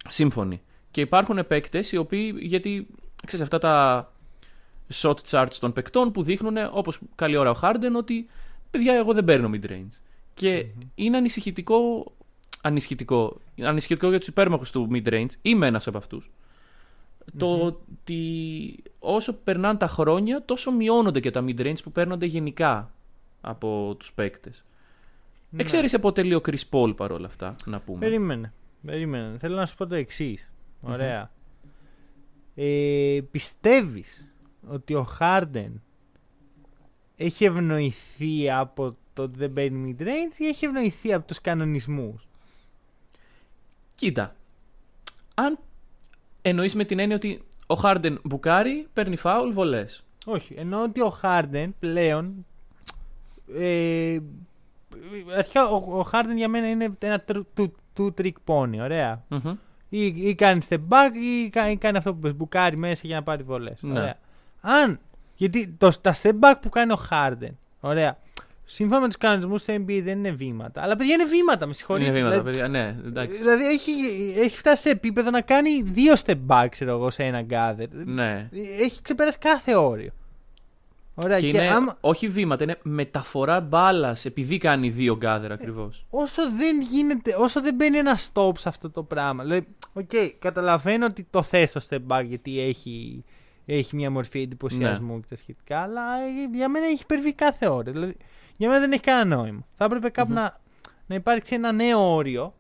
Σύμφωνοι. Και υπάρχουν παίκτες οι οποίοι, γιατί ξέρεις αυτά τα shot charts των παικτών που δείχνουν, όπως καλή ώρα ο Harden, ότι παιδιά, εγώ δεν παίρνω mid-range. Και είναι ανησυχητικό, ανησυχητικό, ανησυχητικό για τους υπέρμαχους του mid-range. Είμαι ένας από αυτου Το ότι όσο περνάνε τα χρόνια, τόσο μειώνονται και τα mid-range που παίρνονται γενικά από τους παίκτες. Ναι. Εξαίρεση αποτελεί ο Chris Paul παρόλα αυτά, να πούμε. Περίμενε. Περίμενε. Θέλω να σου πω το εξής. Ωραία. Ε, πιστεύεις ότι ο Χάρντεν έχει ευνοηθεί από το ότι δεν παίρνει mid-range ή έχει ευνοηθεί από τους κανονισμούς; Κοίτα. Αν εννοείς με την έννοια ότι ο Χάρντεν μπουκάρει, παίρνει φάουλ, βολές. Όχι. Εννοώ ότι ο Χάρντεν πλέον. Ε, αρχικά ο, ο Χάρντεν για μένα είναι ένα two trick pony. Ωραία. Ή, ή κάνει step back ή, κα- ή κάνει αυτό που πες, μπουκάρει μέσα για να πάρει βολές. Ναι. Αν. Γιατί το, τα step back που κάνει ο Harden. Ωραία. Σύμφωνα με τους κανονισμούς στο NBA δεν είναι βήματα. Αλλά παιδιά είναι βήματα, με συγχωρείτε. Είναι βήματα, δηλαδή, παιδιά. Ναι, εντάξει. δηλαδή έχει, έχει φτάσει σε επίπεδο να κάνει δύο step back, ξέρω εγώ, σε ένα gather. Ναι. Έχει ξεπεράσει κάθε όριο. Ωραία. Και Και, είναι άμα- όχι βήματα, είναι μεταφορά μπάλας επειδή κάνει δύο γκάδερ ακριβώς. όσο δεν γίνεται, όσο δεν μπαίνει ένας stop σε αυτό το πράγμα. Δηλαδή, οκ, καταλαβαίνω ότι το θες το step back γιατί έχει, έχει μια μορφή εντυπωσιασμού και τα σχετικά, αλλά ε, για μένα έχει υπερβεί κάθε όριο. Δηλαδή, για μένα δεν έχει κανένα νόημα. Θα έπρεπε κάπου να, να υπάρξει ένα νέο όριο,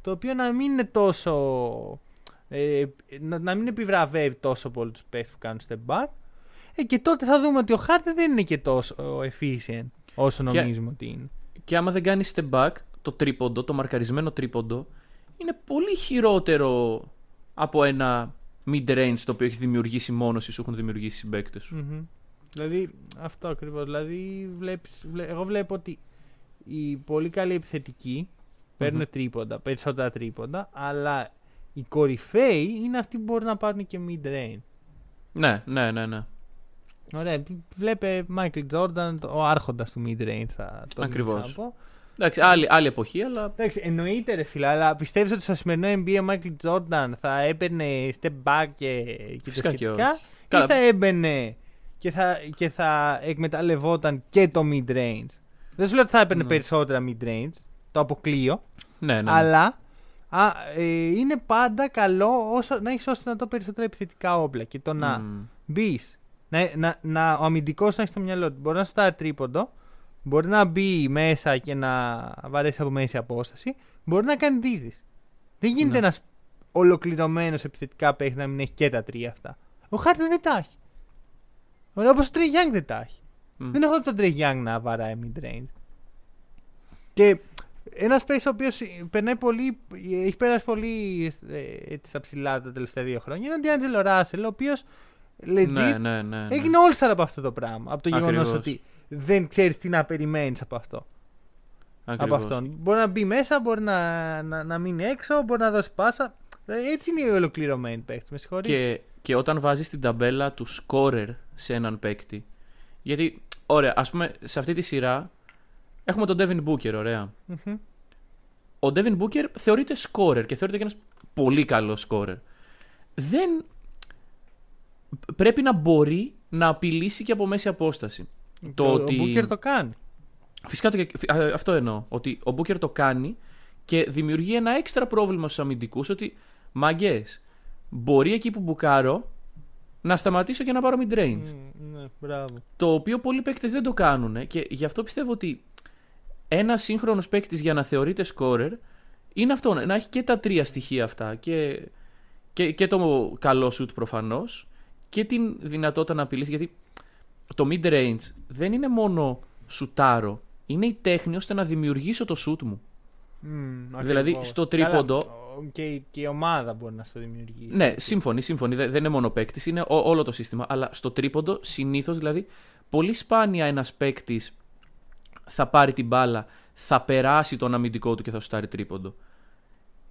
το οποίο να μην είναι τόσο. Ε, να, να μην επιβραβεύει τόσο πολύ τους παίχτες που κάνουν step back. Ε, και τότε θα δούμε ότι ο Χάρντεν δεν είναι και τόσο efficient όσο Και- νομίζουμε ότι είναι. Και άμα δεν κάνει step back, το τρίποντο, το μαρκαρισμένο τρίποντο, είναι πολύ χειρότερο από ένα mid-range το οποίο έχεις δημιουργήσει μόνος ή σου έχουν δημιουργήσει οι συμπαίκτε σου. Μμμ. Δηλαδή, αυτό ακριβώς. Δηλαδή, βλέπεις, βλέ- εγώ βλέπω ότι οι πολύ καλοί επιθετικοί παίρνουν τρίποντα, περισσότερα τρίποντα, αλλά οι κορυφαίοι είναι αυτοί που μπορούν να πάρουν και mid-range. Ναι, ναι, ναι, ναι. Ωραία, βλέπε Michael Jordan, ο άρχοντας του mid-range. Θα το Ακριβώς. να πω. Εντάξει, άλλη, άλλη εποχή, αλλά. Εντάξει, εννοείται ρε φίλε, αλλά πιστεύεις ότι στο σημερινό NBA ο Michael Jordan θα έμπαινε step back και, και τα Φυσικά και σχετικά όχι. ή Καλά. θα έμπαινε και θα, και θα εκμεταλλευόταν και το mid-range. Δεν σου λέω ότι θα έπαιρνε Ναι. περισσότερα mid-range, το αποκλείω, Ναι, ναι. ναι. αλλά α, ε, είναι πάντα καλό όσο, να έχεις όσο να το περισσότερα επιθετικά όπλα και το να Μμμ. μπεις. Να, να, να, ο αμυντικός να έχει στο μυαλό του. Μπορεί να σου πάρει τρίποντο, μπορεί να μπει μέσα και να βαρέσει από μέση απόσταση, μπορεί να κάνει δίδυς. Δεν γίνεται Ναι. ένας ολοκληρωμένος επιθετικά παίχτης να μην έχει και τα τρία αυτά. Ο Χάρτεν δεν τα έχει. Ωραία, όπως ο Τρέι Young δεν τα έχει. Μμ. Δεν έχω δει τον Τρέι Young να βαράει mid range. Και Ένας παίκτη ο οποίος περνάει πολύ, έχει περάσει πολύ ε, έτσι, στα ψηλά τα τελευταία δύο χρόνια είναι ο Ντιάντζελο Ράσελ, ο οποίος legit Ναι, ναι, ναι. ναι. έγινε all-star από αυτό το πράγμα. Από το γεγονός Ακριβώς. ότι δεν ξέρεις τι να περιμένεις από αυτό. Από Ακριβώς. αυτόν. Μπορεί να μπει μέσα, μπορεί να, να, να μείνει έξω, μπορεί να δώσει πάσα. Ε, Έτσι είναι οι ολοκληρωμένοι παίκτες. Με συγχωρείτε. Και, και όταν βάζεις την ταμπέλα του scorer σε έναν παίκτη. Γιατί, ωραία, ας πούμε, σε αυτή τη σειρά έχουμε τον Devin Booker, ωραία. Μμμ. Ο Devin Booker θεωρείται scorer και θεωρείται και ένας πολύ καλός scorer. Δεν... Πρέπει να μπορεί να απειλήσει και από μέση απόσταση. Το ο, ότι- ο Booker το κάνει. Φυσικά το, α, αυτό εννοώ. Ότι ο Booker το κάνει και δημιουργεί ένα έξτρα πρόβλημα στους αμυντικούς ότι μαγκές, μπορεί εκεί που μπουκάρω να σταματήσω και να πάρω mid-range. Μμ, ναι, μπράβο. Το οποίο πολλοί παίκτες δεν το κάνουν και γι' αυτό πιστεύω ότι ένας σύγχρονος παίκτης για να θεωρείται scorer είναι αυτό, να έχει και τα τρία στοιχεία αυτά. Και, και, και το καλό shoot προφανώς και την δυνατότητα να απειλήσει. Γιατί το mid-range δεν είναι μόνο σουτάρω, είναι η τέχνη ώστε να δημιουργήσω το shoot μου. Μμ, Δηλαδή, ακριβώς. στο τρίποντο- Καλά, ο- και, η- και η ομάδα μπορεί να στο δημιουργήσει. Ναι, σύμφωνοι, σύμφωνοι. Δεν δεν είναι μόνο παίκτης, είναι ό- όλο το σύστημα. Αλλά στο τρίποντο, συνήθως δηλαδή, πολύ σπάνια ένας παίκτης θα πάρει την μπάλα, θα περάσει τον αμυντικό του και θα σουτάρει τρίποντο.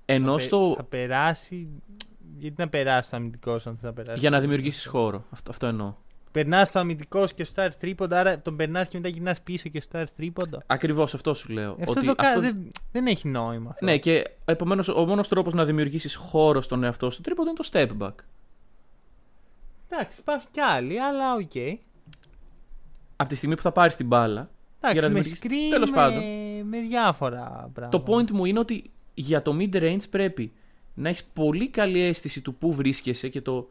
Ενώ θα, πε- στο. θα περάσει. Γιατί να περάσεις το αμυντικό σου αν θες να περάσεις. Για να δημιουργήσεις χώρο. Αυτό, αυτό εννοώ. Περνάς το αμυντικό και στάρει τρίποντα, άρα τον περνάς και μετά γυρνάς πίσω και στάρει τρίποντα. Ακριβώς αυτό σου λέω. Αυτό, ότι το κα- αυτό- δεν, δεν έχει νόημα. Αυτό. Ναι, και επομένως ο μόνος τρόπος να δημιουργήσεις χώρο στον εαυτό σου στο τρίποντο είναι το step back. Εντάξει, υπάρχουν κι άλλοι, αλλά οκ. Από τη στιγμή που θα πάρεις την μπάλα. Εντάξει, για να με δημιουργήσεις- screen, Τέλος με, πάντων. με διάφορα πράγματα. Το point μου είναι ότι για το mid-range πρέπει να έχεις πολύ καλή αίσθηση του πού βρίσκεσαι και, το,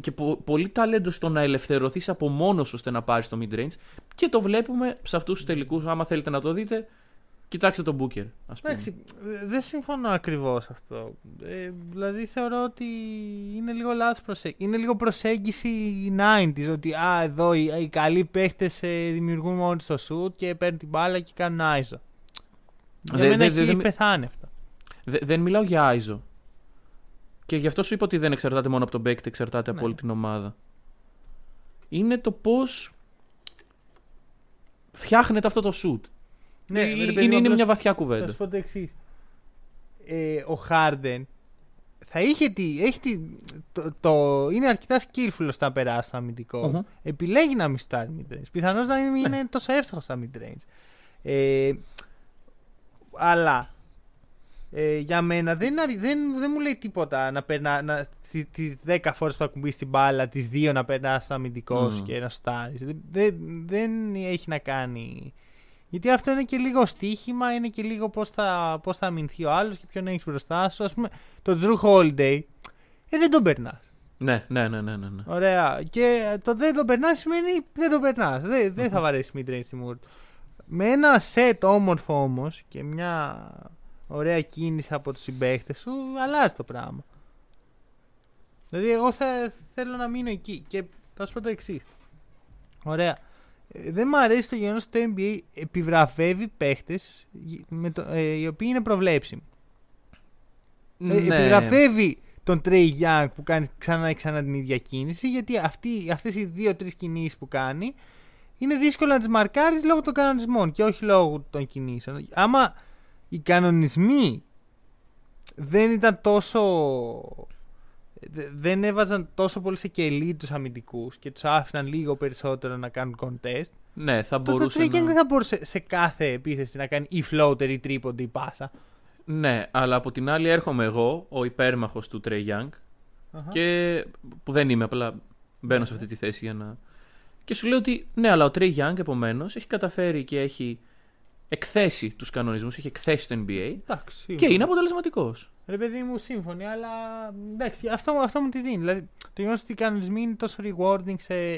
και πο- πολύ ταλέντο στο να ελευθερωθείς από μόνος ώστε να πάρεις το mid-range. Και το βλέπουμε σε αυτούς τους τελικούς. Άμα θέλετε να το δείτε, κοιτάξτε τον Booker. Ας πούμε. Εντάξει, ε, δεν συμφωνώ ακριβώς αυτό. Ε, δηλαδή θεωρώ ότι είναι λίγο λάθος προσέγγιση. Είναι λίγο προσέγγιση 90s. Ότι α, εδώ οι, οι καλοί παίχτες δημιουργούν μόνοι στο shoot και παίρνουν την μπάλα και κάνουν άιζο. Για Δε- μένα δε- έχει δε- δε- πεθάνει αυτό. Δε- δεν μιλάω για Άιζο. Και γι' αυτό σου είπα ότι δεν εξαρτάται μόνο από τον παίκτη, εξαρτάται από Ναι. όλη την ομάδα. Είναι το πώς φτιάχνεται αυτό το shoot. Ναι, Ε, ρε παιδί είναι, μου, είναι απλώς- μια βαθιά Θα κουβέντα. σου πω το εξής. Ε, ο Χάρντεν θα είχε τη, έχει τη, το, το, είναι αρκετά skillful ώστε να περάσει στο αμυντικό. Μμμ. Επιλέγει να μην στάρει mid-range. Πιθανώς να μην είναι τόσο εύστοχος στα mid-range. Ε, αλλά ε, για μένα δεν, είναι αρι- δεν, δεν μου λέει τίποτα να περνά να, στις, τις 10 φορές που θα κουμπίσει την μπάλα, τις 2 να περνάς στο αμυντικός σου Μμ. και να στάρει. Δεν, δεν, δεν έχει να κάνει. Γιατί αυτό είναι και λίγο στοίχημα, είναι και λίγο πώς θα, πώς θα αμυνθεί ο άλλος και ποιον έχεις μπροστά σου. Α πούμε, το Drew Holiday, ε, δεν τον περνάς. Ναι, ναι, ναι, ναι, ναι. ναι. Ωραία. Και το δεν τον περνάς σημαίνει δεν τον περνάς. Δεν, δεν θα βαρέσει mid-range στη μούρ του. Με ένα set όμορφο όμως και μια ωραία κίνηση από τους συμπαίχτε σου, αλλάζει το πράγμα. Δηλαδή, εγώ θα θέλω να μείνω εκεί και θα σου πω το εξής. Ωραία. Ε, δεν μου αρέσει το γεγονός ότι το NBA επιβραβεύει παίχτες οι οποίοι είναι προβλέψιμοι. Ε, Ναι. Επιβραβεύει τον Trey Young που κάνει ξανά και ξανά την ίδια κίνηση γιατί αυτοί, αυτές οι δύο-τρεις κινήσεις που κάνει είναι δύσκολο να τις μαρκάρεις λόγω των κανονισμών και όχι λόγω των κινήσεων. Άμα οι κανονισμοί δεν ήταν τόσο... δε- δεν έβαζαν τόσο πολύ σε κελί τους αμυντικούς και τους άφηναν λίγο περισσότερο να κάνουν contest Ναι, θα τότε ο μπορούσε. Trey Young Να... δεν θα μπορούσε σε κάθε επίθεση να κάνει ή floater ή τρίποντα ή πάσα. Ναι, αλλά από την άλλη έρχομαι εγώ, ο υπέρμαχος του Trey Young, και που δεν είμαι, απλά μπαίνω σε αυτή τη θέση για να. Και σου λέω ότι ναι, αλλά ο Trey Young επομένως έχει καταφέρει και έχει εκθέσει τους κανονισμούς, έχει εκθέσει το NBA Εντάξει, και είναι αποτελεσματικός. Ρε παιδί μου, σύμφωνοι, αλλά εντάξει, αυτό, αυτό μου τη δίνει. Δηλαδή, το γεγονός ότι οι κανονισμοί είναι τόσο rewarding σε,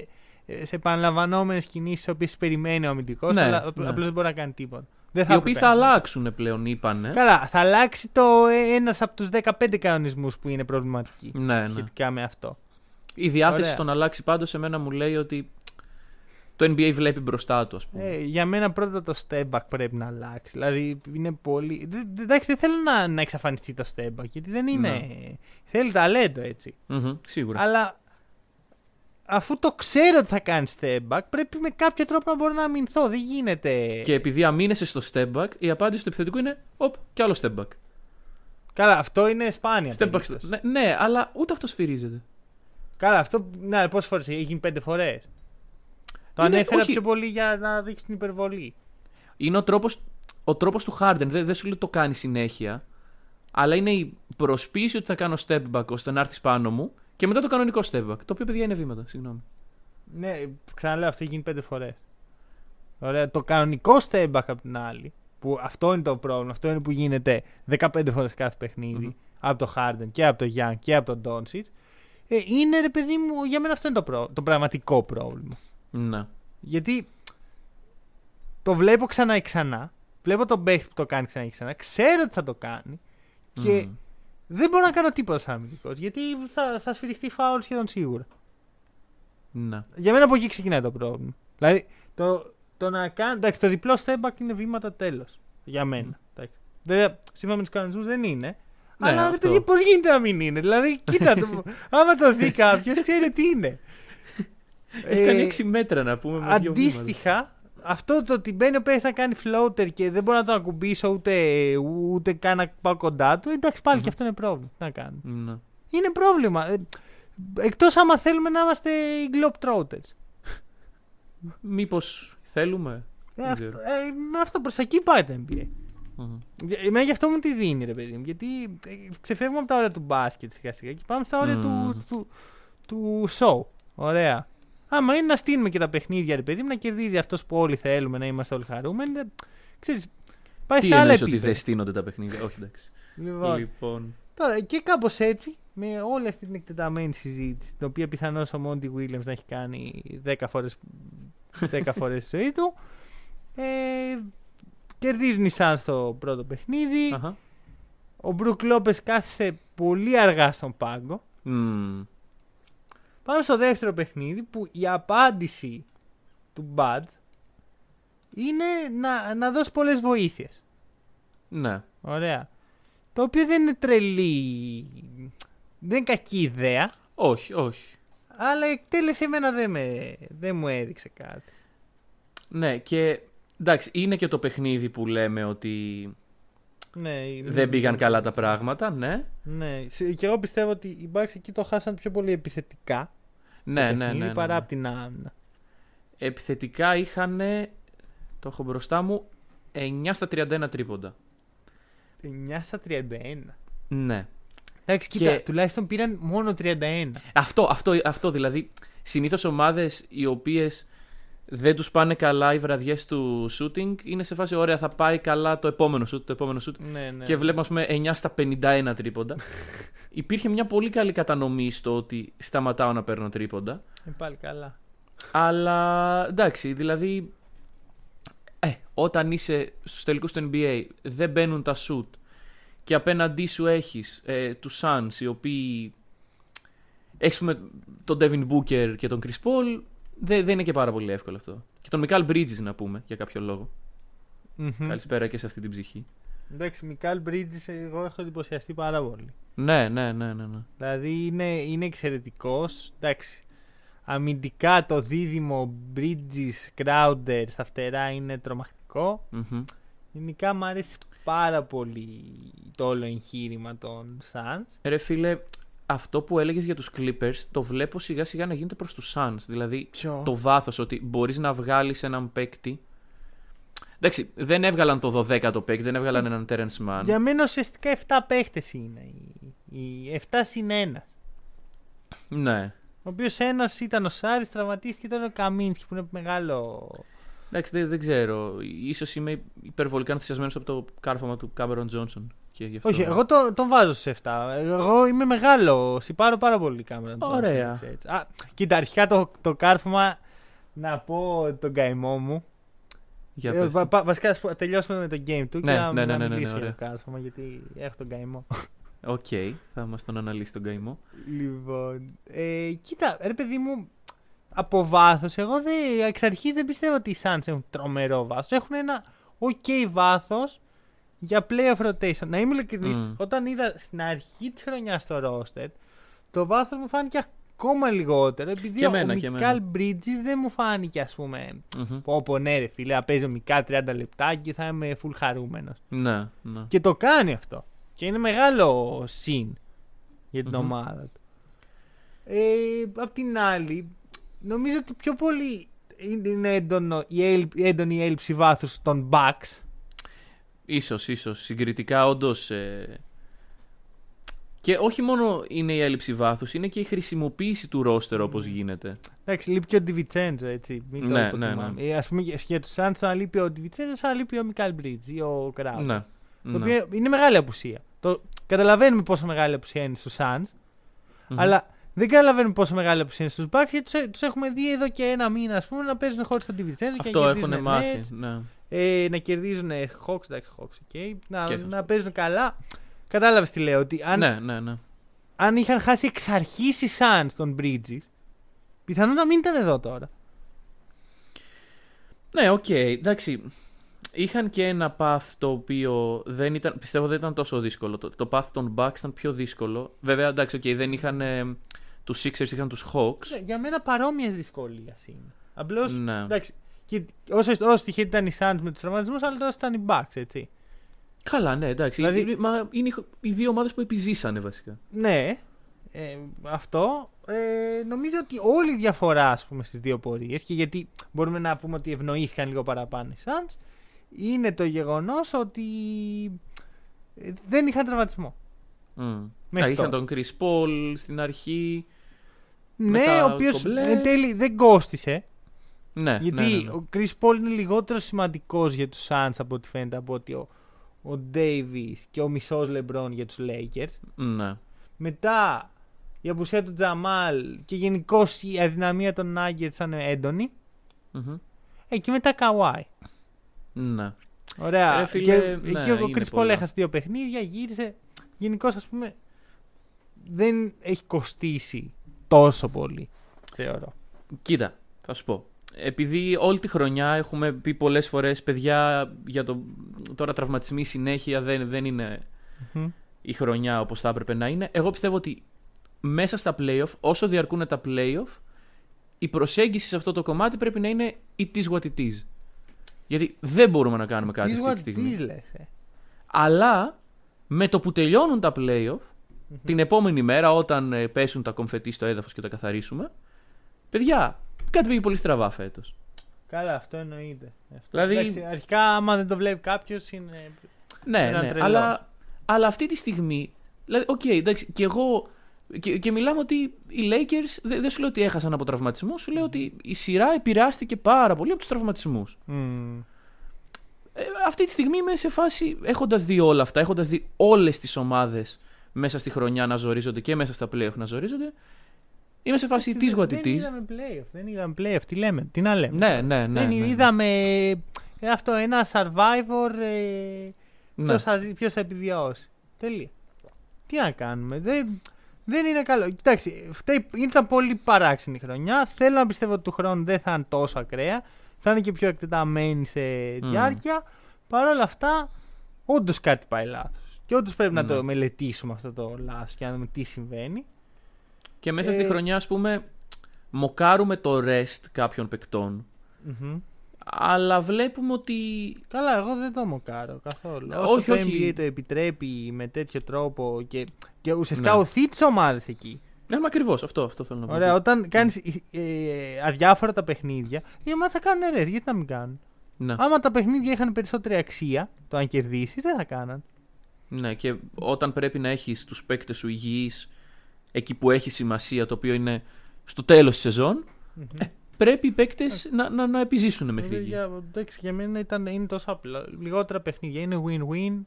σε επαναλαμβανόμενες κινήσεις, τι οποίες περιμένει ο αμυντικός, Ναι, αλλά ναι. απλώς δεν μπορεί να κάνει τίποτα. Δεν Οι οποίοι έπρεπε. θα αλλάξουν πλέον, είπανε. Καλά, θα αλλάξει το ένας από τους 15 κανονισμούς που είναι προβληματικοί Ναι, ναι. σχετικά με αυτό. Η διάθεση Ωραία. στο να αλλάξει πάντως σε μένα μου λέει ότι το NBA βλέπει μπροστά του, ας πούμε. Ε, για μένα πρώτα το step back πρέπει να αλλάξει. Δηλαδή είναι πολύ. δε- δε- Εντάξει, δεν θέλω να, να εξαφανιστεί το step back γιατί δεν είναι. Ναι. Θέλει ταλέντο έτσι. Μμμ, σίγουρα. Αλλά αφού το ξέρω ότι θα κάνει step back, πρέπει με κάποιο τρόπο να μπορώ να αμυνθώ. Δεν γίνεται. Και επειδή αμήνεσαι στο step back, η απάντηση του επιθετικού είναι Οπ, κι άλλο step back. Καλά, αυτό είναι σπάνια. Step back. περίπτωση. Ναι, ναι, αλλά ούτε αυτό σφυρίζεται. Καλά, αυτό. Ναι, πόσες φορές έχει γίνει πέντε φορές. Το Είναι- ανέφερα όχι. πιο πολύ για να δείξει την υπερβολή. Είναι ο τρόπο ο τρόπος του Harden. Δεν, δεν σου λέει το κάνει συνέχεια. Αλλά είναι η προσποίηση ότι θα κάνω step back ώστε να έρθεις πάνω μου και μετά το κανονικό step back. Το οποίο παιδιά είναι βήματα, συγγνώμη. Ναι, ξαναλέω, αυτό έχει γίνει πέντε φορές. Ωραία. Το κανονικό step back απ' την άλλη, που αυτό είναι το πρόβλημα, αυτό είναι που γίνεται 15 φορές κάθε παιχνίδι, Μμμ. από το Harden και από το Young και από τον Doncic, ε, είναι ρε παιδί μου, για μένα αυτό είναι το, πρό- το πραγματικό πρόβλημα. Ναι. Γιατί το βλέπω ξανά και ξανά, βλέπω τον παίχτη που το κάνει ξανά και ξανά, ξέρω ότι θα το κάνει και Μμ. δεν μπορώ να κάνω τίποτα σαν αμυντικός, γιατί θα, θα σφυριχτεί φάουλ σχεδόν σίγουρα. Ναι. Για μένα από εκεί ξεκινάει το πρόβλημα. Δηλαδή, το, το να κάνει. Εντάξει, το διπλό step back είναι βήματα τέλος. Για μένα. Εντάξει. Βέβαια, σύμφωνα με τους κανονισμούς δεν είναι. Ναι, αλλά ρε αυτό. παιδί, πώς γίνεται να μην είναι. Δηλαδή, κοίτα, το, *laughs* άμα το δει κάποιος, ξέρει τι είναι. Έχει Ε, κάνει 6 μέτρα να πούμε. Με δύο βήματα. Αντίστοιχα, αυτό το ότι μπαίνει ο παίχτη να κάνει floater και δεν μπορώ να τον ακουμπήσω ούτε, ούτε καν να πάω κοντά του, εντάξει πάλι και αυτό είναι πρόβλημα. Τι να κάνω. Ναι. Είναι πρόβλημα. Ε, Εκτός άμα θέλουμε να είμαστε οι Globetrotters. Μήπως θέλουμε; Ε, Δεν αυτό, ξέρω. ε, αυτό προς τα εκεί πάει το NBA. Μμμ. Για- Εμένα γι' αυτό μου τη δίνει, ρε παιδί μου. Γιατί ε, ξεφεύγουμε από τα όρια του μπάσκετ σιγά σιγά και πάμε στα όρια Μμμ. του, του, του show. Ωραία. Άμα είναι να στείλουμε και τα παιχνίδια, ρε παιδί μου, να κερδίζει αυτός που όλοι θέλουμε, να είμαστε όλοι χαρούμενοι. ε, Ξέρεις, πάει Τι σε άλλα εννοείς ότι επίπεδα. δεν στείνονται τα παιχνίδια; Όχι, εντάξει. Λοιπόν, Λοιπόν. Τώρα και κάπως έτσι, με όλη αυτή την εκτεταμένη συζήτηση, την οποία πιθανώς ο Μόντι Williams να έχει κάνει 10 φορέ 10 φορές στη ζωή του, ε, κερδίζουν οι Suns στο πρώτο παιχνίδι. Αχα. Ο Μπρουκ Λόπε κάθισε πολύ αργά στον πάγκο. Μμμ. Πάμε στο δεύτερο παιχνίδι που η απάντηση του Μπάτζ είναι να, να δώσει πολλές βοήθειες. Ναι. Ωραία. Το οποίο δεν είναι τρελή, δεν είναι κακή ιδέα, Όχι, όχι. αλλά η εκτέλεση εμένα δεν, με, δεν μου έδειξε κάτι. Ναι, και εντάξει, είναι και το παιχνίδι που λέμε ότι Ναι, δεν πήγαν καλά τα πράγματα, ναι. Ναι, Σ- και εγώ πιστεύω ότι οι Bucks εκεί το χάσαν πιο πολύ επιθετικά Ναι, το ναι, ναι, παιχνίδι ναι, παρά ναι. από την άμυνα. Επιθετικά είχαν, το έχω μπροστά μου, 9 στα 31 τρίποντα. 9 στα 31. Ναι. Εντάξει, κοίτα, Και- τουλάχιστον πήραν μόνο 31. Αυτό, αυτό, αυτό δηλαδή. Συνήθως ομάδες οι οποίες δεν τους πάνε καλά οι βραδιές του shooting είναι σε φάση ωραία, θα πάει καλά το επόμενο shoot, το επόμενο shoot. Ναι, ναι. Και βλέπουμε, ας πούμε, 9 στα 51 τρίποντα. *laughs* Υπήρχε μια πολύ καλή κατανομή στο ότι σταματάω να παίρνω τρίποντα. Ε, πάλι καλά. Αλλά εντάξει, δηλαδή. Ε, όταν είσαι στους τελικούς του NBA, δεν μπαίνουν τα shoot και απέναντί σου έχεις ε, τους Suns οι οποίοι. Έχεις με τον Devin Booker και τον Chris Paul. Δεν, δεν είναι και πάρα πολύ εύκολο αυτό. Και τον Μικάλ Bridges να πούμε για κάποιο λόγο. Μμμ. Καλησπέρα και σε αυτή την ψυχή. Εντάξει, Μικάλ Bridges εγώ έχω εντυπωσιαστεί πάρα πολύ. Ναι, ναι, ναι, ναι. ναι. Δηλαδή είναι, είναι εξαιρετικός. Εντάξει. Αμυντικά το δίδυμο Bridges Crowder στα φτερά είναι τρομακτικό. Μμμ. Γενικά μου αρέσει πάρα πολύ το όλο εγχείρημα των Suns. Ρε φίλε, αυτό που έλεγες για τους Clippers το βλέπω σιγά σιγά να γίνεται προς τους Suns. Δηλαδή Ποιο; το βάθος ότι μπορείς να βγάλεις έναν παίκτη. Εντάξει, δεν έβγαλαν το 12ο παίκτη, δεν έβγαλαν έναν Terence Mann. Για μένα ουσιαστικά 7 παίχτε είναι. Οι, οι 7 συν 1. Ναι. Ο οποίος ένας ήταν ο Σάρις, τραυματίστηκε και ήταν ο Καμίνσκι που είναι μεγάλο. Εντάξει, δεν, δεν ξέρω. Ίσως είμαι υπερβολικά ενθουσιασμένος από το κάρφωμα του Cameron Johnson. Και γι αυτό... Όχι, εγώ τον, τον βάζω σε 7. Εγώ είμαι μεγάλο. Συμπάρω πάρα πολύ κάμερα. Ωραία. Α, κοίτα, αρχικά το, το κάρφωμα να πω τον καημό μου. Για Ε, πες. βα- πα- βασικά, ας πω- τελειώσουμε με το game του Ναι, και να, ναι, ναι, να ναι, ναι, μιλήσω ναι, για ωραία. το κάρφωμα γιατί έχω τον καημό. Οκ, θα μας τον αναλύσει τον καημό. λοιπόν, ε, κοίτα, ρε παιδί μου, από βάθος, εγώ δεν, εξ αρχής δεν πιστεύω ότι οι Suns έχουν τρομερό βάθος. Έχουν ένα ok βάθος για playoff rotation. Να είμαι ειλικρινής, Μμ. όταν είδα στην αρχή της χρονιάς το roster, το βάθος μου φάνηκε ακόμα λιγότερο. Επειδή Και ο εμένα, και Μικάλ εμένα. Bridges δεν μου φάνηκε, ας πούμε. Μμμ. Πω, πω, ναι, ρε φίλε, να παίζει ο Μικάλ 30 λεπτά και θα είμαι full χαρούμενος. Ναι, ναι. Και το κάνει αυτό. Και είναι μεγάλο συν για την Μμμ. ομάδα του. Ε, απ' την άλλη, νομίζω ότι πιο πολύ είναι είναι έντονο, η έλλει- έντονη η έλλειψη βάθους των Bucks. Ίσως, ίσως. Συγκριτικά, όντως. Και όχι μόνο είναι η έλλειψη βάθους, είναι και η χρησιμοποίηση του ρόστερ όπως γίνεται. Εντάξει, λείπει και ο Ντιβιτσέντζο, έτσι. Μην το Ναι, ναι, υποτιμάμε. ναι. Ε, ας πούμε, για- για τους Suns, να λείπει ο Ντιβιτσέντζο, σαν να λείπει ο Μικάλ Μπρίτζ ή ο Κράου. Ναι. Το ναι. οποίο είναι μεγάλη απουσία. Το, καταλαβαίνουμε πόσο μεγάλη απουσία είναι στους Suns, Μμμ. αλλά δεν καταλαβαίνουμε πόσο μεγάλη απουσία είναι στους Bucks, γιατί τους, τους έχουμε δει εδώ και ένα μήνα, ας πούμε, να παίζουν χωρίς τον Ντιβιτσέντζο και Αυτό να έχουν κερδίζουν μάθει. Nets, Ναι. Ε, να κερδίζουν Hawks, εντάξει, Hawks, okay, να, Και να παίζουν καλά. Κατάλαβες τι λέω, ότι αν, ναι, ναι, ναι. αν είχαν χάσει εξ αρχής οι Suns των Bridges, πιθανόν να μην ήταν εδώ τώρα. Ναι, οκ, εντάξει. Είχαν και ένα path το οποίο δεν ήταν, πιστεύω δεν ήταν τόσο δύσκολο. Το, το path των Bucks ήταν πιο δύσκολο. Βέβαια, εντάξει, οκ, δεν είχαν ε, τους Sixers, είχαν τους Hawks. Ναι, Για μένα παρόμοια δυσκολία είναι. Απλώς. Ναι. Εντάξει, και όσο, όσο τυχεροί ήταν οι Suns με τους τραυματισμούς, αλλά τόσο ήταν οι Bucks, έτσι. Καλά, ναι, εντάξει. Δηλαδή- Είναι- Μα είναι οι- οι δύο ομάδες που επιζήσανε βασικά. Ναι, ε, αυτό. Ε, νομίζω ότι όλη η διαφορά ας πούμε, στις δύο πορείες και γιατί μπορούμε να πούμε ότι ευνοήθηκαν λίγο παραπάνω οι Suns είναι το γεγονός ότι ε, δεν είχαν τραυματισμό. Mm. Μέχρι είχαν τώρα. τον Chris Paul στην αρχή. Ναι, Μετά ο οποίος το μπλε. εν τέλει δεν κόστησε. Ναι, γιατί ναι, ναι, ναι. ο Chris Paul είναι λιγότερο σημαντικός για τους Suns από ό,τι φαίνεται από ότι ο, ο Davis και ο μισός LeBron για τους Lakers. Ναι. Μετά η απουσία του Τζαμάλ και γενικώ η αδυναμία των Nuggets ήταν έντονη. Μμμ. Ε, και μετά Καουάι. Ναι. Ωραία. Ρε φίλε, και ναι, εκεί ο είναι Chris Paul πολλά. έχασε δύο παιχνίδια, γύρισε. Γενικώ ας πούμε δεν έχει κοστίσει τόσο πολύ. Θεωρώ. Κοίτα, θα σου πω. Επειδή όλη τη χρονιά έχουμε πει πολλές φορές, παιδιά, για το τώρα τραυματισμοί συνέχεια δεν, δεν είναι Μμμ. η χρονιά όπως θα έπρεπε να είναι. Εγώ πιστεύω ότι μέσα στα playoff, όσο διαρκούν τα playoff, η προσέγγιση σε αυτό το κομμάτι πρέπει να είναι it is what it is. Γιατί δεν μπορούμε να κάνουμε κάτι Τι αυτή τη what στιγμή. this λες, ε. Αλλά με το που τελειώνουν τα playoff, την επόμενη μέρα όταν ε, πέσουν τα κομφετί στο έδαφος και τα καθαρίσουμε, παιδιά, κάτι πήγε πολύ στραβά φέτος. Καλά, αυτό εννοείται. Αυτό. Δηλαδή- Εντάξει, αρχικά, άμα δεν το βλέπει κάποιος, είναι. Ναι, Έναν ναι, τρελό. αλλά, αλλά αυτή τη στιγμή. Δηλαδή, οκ, εντάξει, και εγώ. Και, και μιλάμε ότι οι Lakers δεν δεν σου λέω ότι έχασαν από τραυματισμούς, σου λέω ότι η σειρά επηρεάστηκε πάρα πολύ από τους τραυματισμούς. Μμμ. Ε, αυτή τη στιγμή είμαι σε φάση έχοντας δει όλα αυτά, έχοντας δει όλες τις ομάδες μέσα στη χρονιά να ζορίζονται και μέσα στα playoff να ζορίζονται. Είμαι σε φάση τη what it Δεν is. είδαμε playoff. Δεν είδαμε playoff. Τι λέμε, τι να λέμε. Ναι, ναι, ναι. δεν ναι, ναι. είδαμε ε, αυτό ένα survivor. Ε, Ναι. ποιος, θα, ζει- ποιος θα επιβιώσει. Τελεία. Τι να κάνουμε. Δεν, δεν είναι καλό. Κοιτάξτε, φταίει- ήταν πολύ παράξενη χρονιά. Θέλω να πιστεύω ότι του χρόνου δεν θα είναι τόσο ακραία. Θα είναι και πιο εκτεταμένη σε διάρκεια. Παρ' όλα αυτά, όντως κάτι πάει λάθος. Και όντως πρέπει να Ναι. το μελετήσουμε αυτό το λάθο και να δούμε τι συμβαίνει. Και μέσα στη Ε, χρονιά, ας πούμε, μοκάρουμε το rest κάποιων παικτών. Μμμ. Αλλά βλέπουμε ότι Καλά, εγώ δεν το μοκάρω καθόλου. Ε, Όσο όχι, το όχι. NBA το επιτρέπει με τέτοιο τρόπο και, και ουσιαστικά Ναι. οθεί τι ομάδες εκεί. Ναι, μα ακριβώς αυτό, αυτό θέλω να πω. Ωραία, όταν κάνεις ε, αδιάφορα τα παιχνίδια, οι ομάδε θα κάνουν ρες, γιατί να μην κάνουν; Ναι. Άμα τα παιχνίδια είχαν περισσότερη αξία, το αν κερδίσεις, δεν θα κάναν. ναι, και όταν πρέπει να έχεις τους παίκτες σου υγιείς εκεί που έχει σημασία, το οποίο είναι στο τέλος της σεζόν, ε, πρέπει οι παίκτες να, να, να επιζήσουν μέχρι Δηλαδή, εκεί. για, εντάξει, για μένα ήταν, είναι τόσο απλό. Λιγότερα παιχνίδια. Είναι win-win.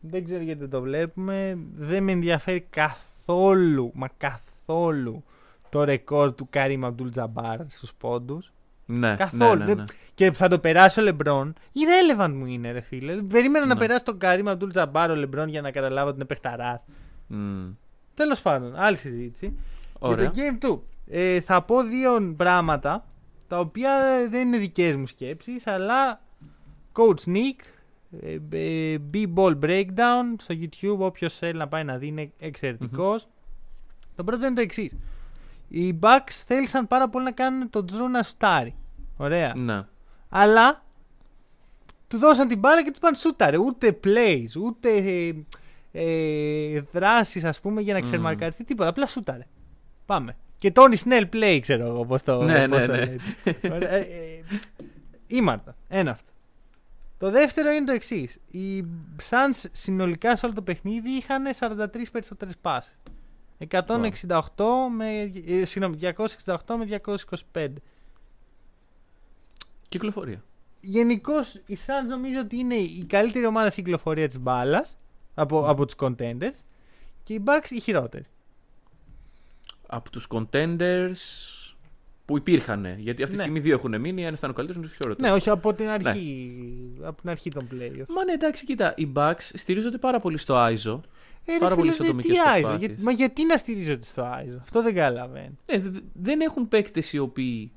Δεν ξέρω γιατί δεν το βλέπουμε. Δεν με ενδιαφέρει καθόλου, μα καθόλου το ρεκόρ του Καρίμ Αμπντούλ Τζαμπάρ στους πόντους. Ναι, Καθόλου. ναι, ναι, ναι. Και θα το περάσει ο Λεμπρόν. Irrelevant μου είναι, ρε φίλε. Περίμενα να Ναι. περάσει τον Καρίμ Αμπντούλ Τζαμπάρ ο Λεμπρόν για να καταλάβω ότι είναι παιχταράς. Μμ. Τέλος πάντων, άλλη συζήτηση. Ωραία. Για το Game 2. Ε, θα πω δύο πράγματα τα οποία δεν είναι δικές μου σκέψεις αλλά Coach Nick ε, ε, B-Ball Breakdown στο YouTube όποιος θέλει να πάει να δει είναι εξαιρετικός. Το πρώτο είναι το εξής. Οι Bucks θέλησαν πάρα πολύ να κάνουν τον Drew να σουτάρει. Ωραία. Ναι. Αλλά του δώσαν την μπάλα και του είπαν σούταρε. Ούτε plays, ούτε ε, ε, δράσεις ας πούμε για να ξερμαρκαριστεί τίποτα. Απλά σούταρε. Πάμε. Και Tony Snell play ξέρω εγώ πώς το, Ναι, πώς ναι, το ναι. λέτε. Ωραία, ε, ε, Ήμαρτα. Ένα αυτό. Το δεύτερο είναι το εξής. Οι Suns συνολικά σε όλο το παιχνίδι είχαν 43 περισσότερες πάσες. 168 με, ε, συγγνώμη, 268 με 225. Κυκλοφορία. Γενικώς οι Suns νομίζω ότι είναι η καλύτερη ομάδα στην κυκλοφορία της μπάλας από, από τους contenders και οι Bucks οι χειρότεροι. Από τους contenders που υπήρχαν. Γιατί αυτή τη Ναι. στιγμή δύο έχουν μείνει. Αν ήταν ο καλύτερος, είναι ο χειρότερος. Ναι, όχι από την αρχή, από την αρχή των playoffs. Μα ναι, εντάξει, κοίτα. Οι Bucks στηρίζονται πάρα πολύ στο ISO. Ε, ρε πάρα πολύ φίλε, ατομικές τι Άιζο, προσπάθειες. για- μα γιατί να στηρίζονται στο Άιζο, αυτό δεν καταλαβαίνω. Ε, δε- δεν έχουν παίκτες οι οποίοι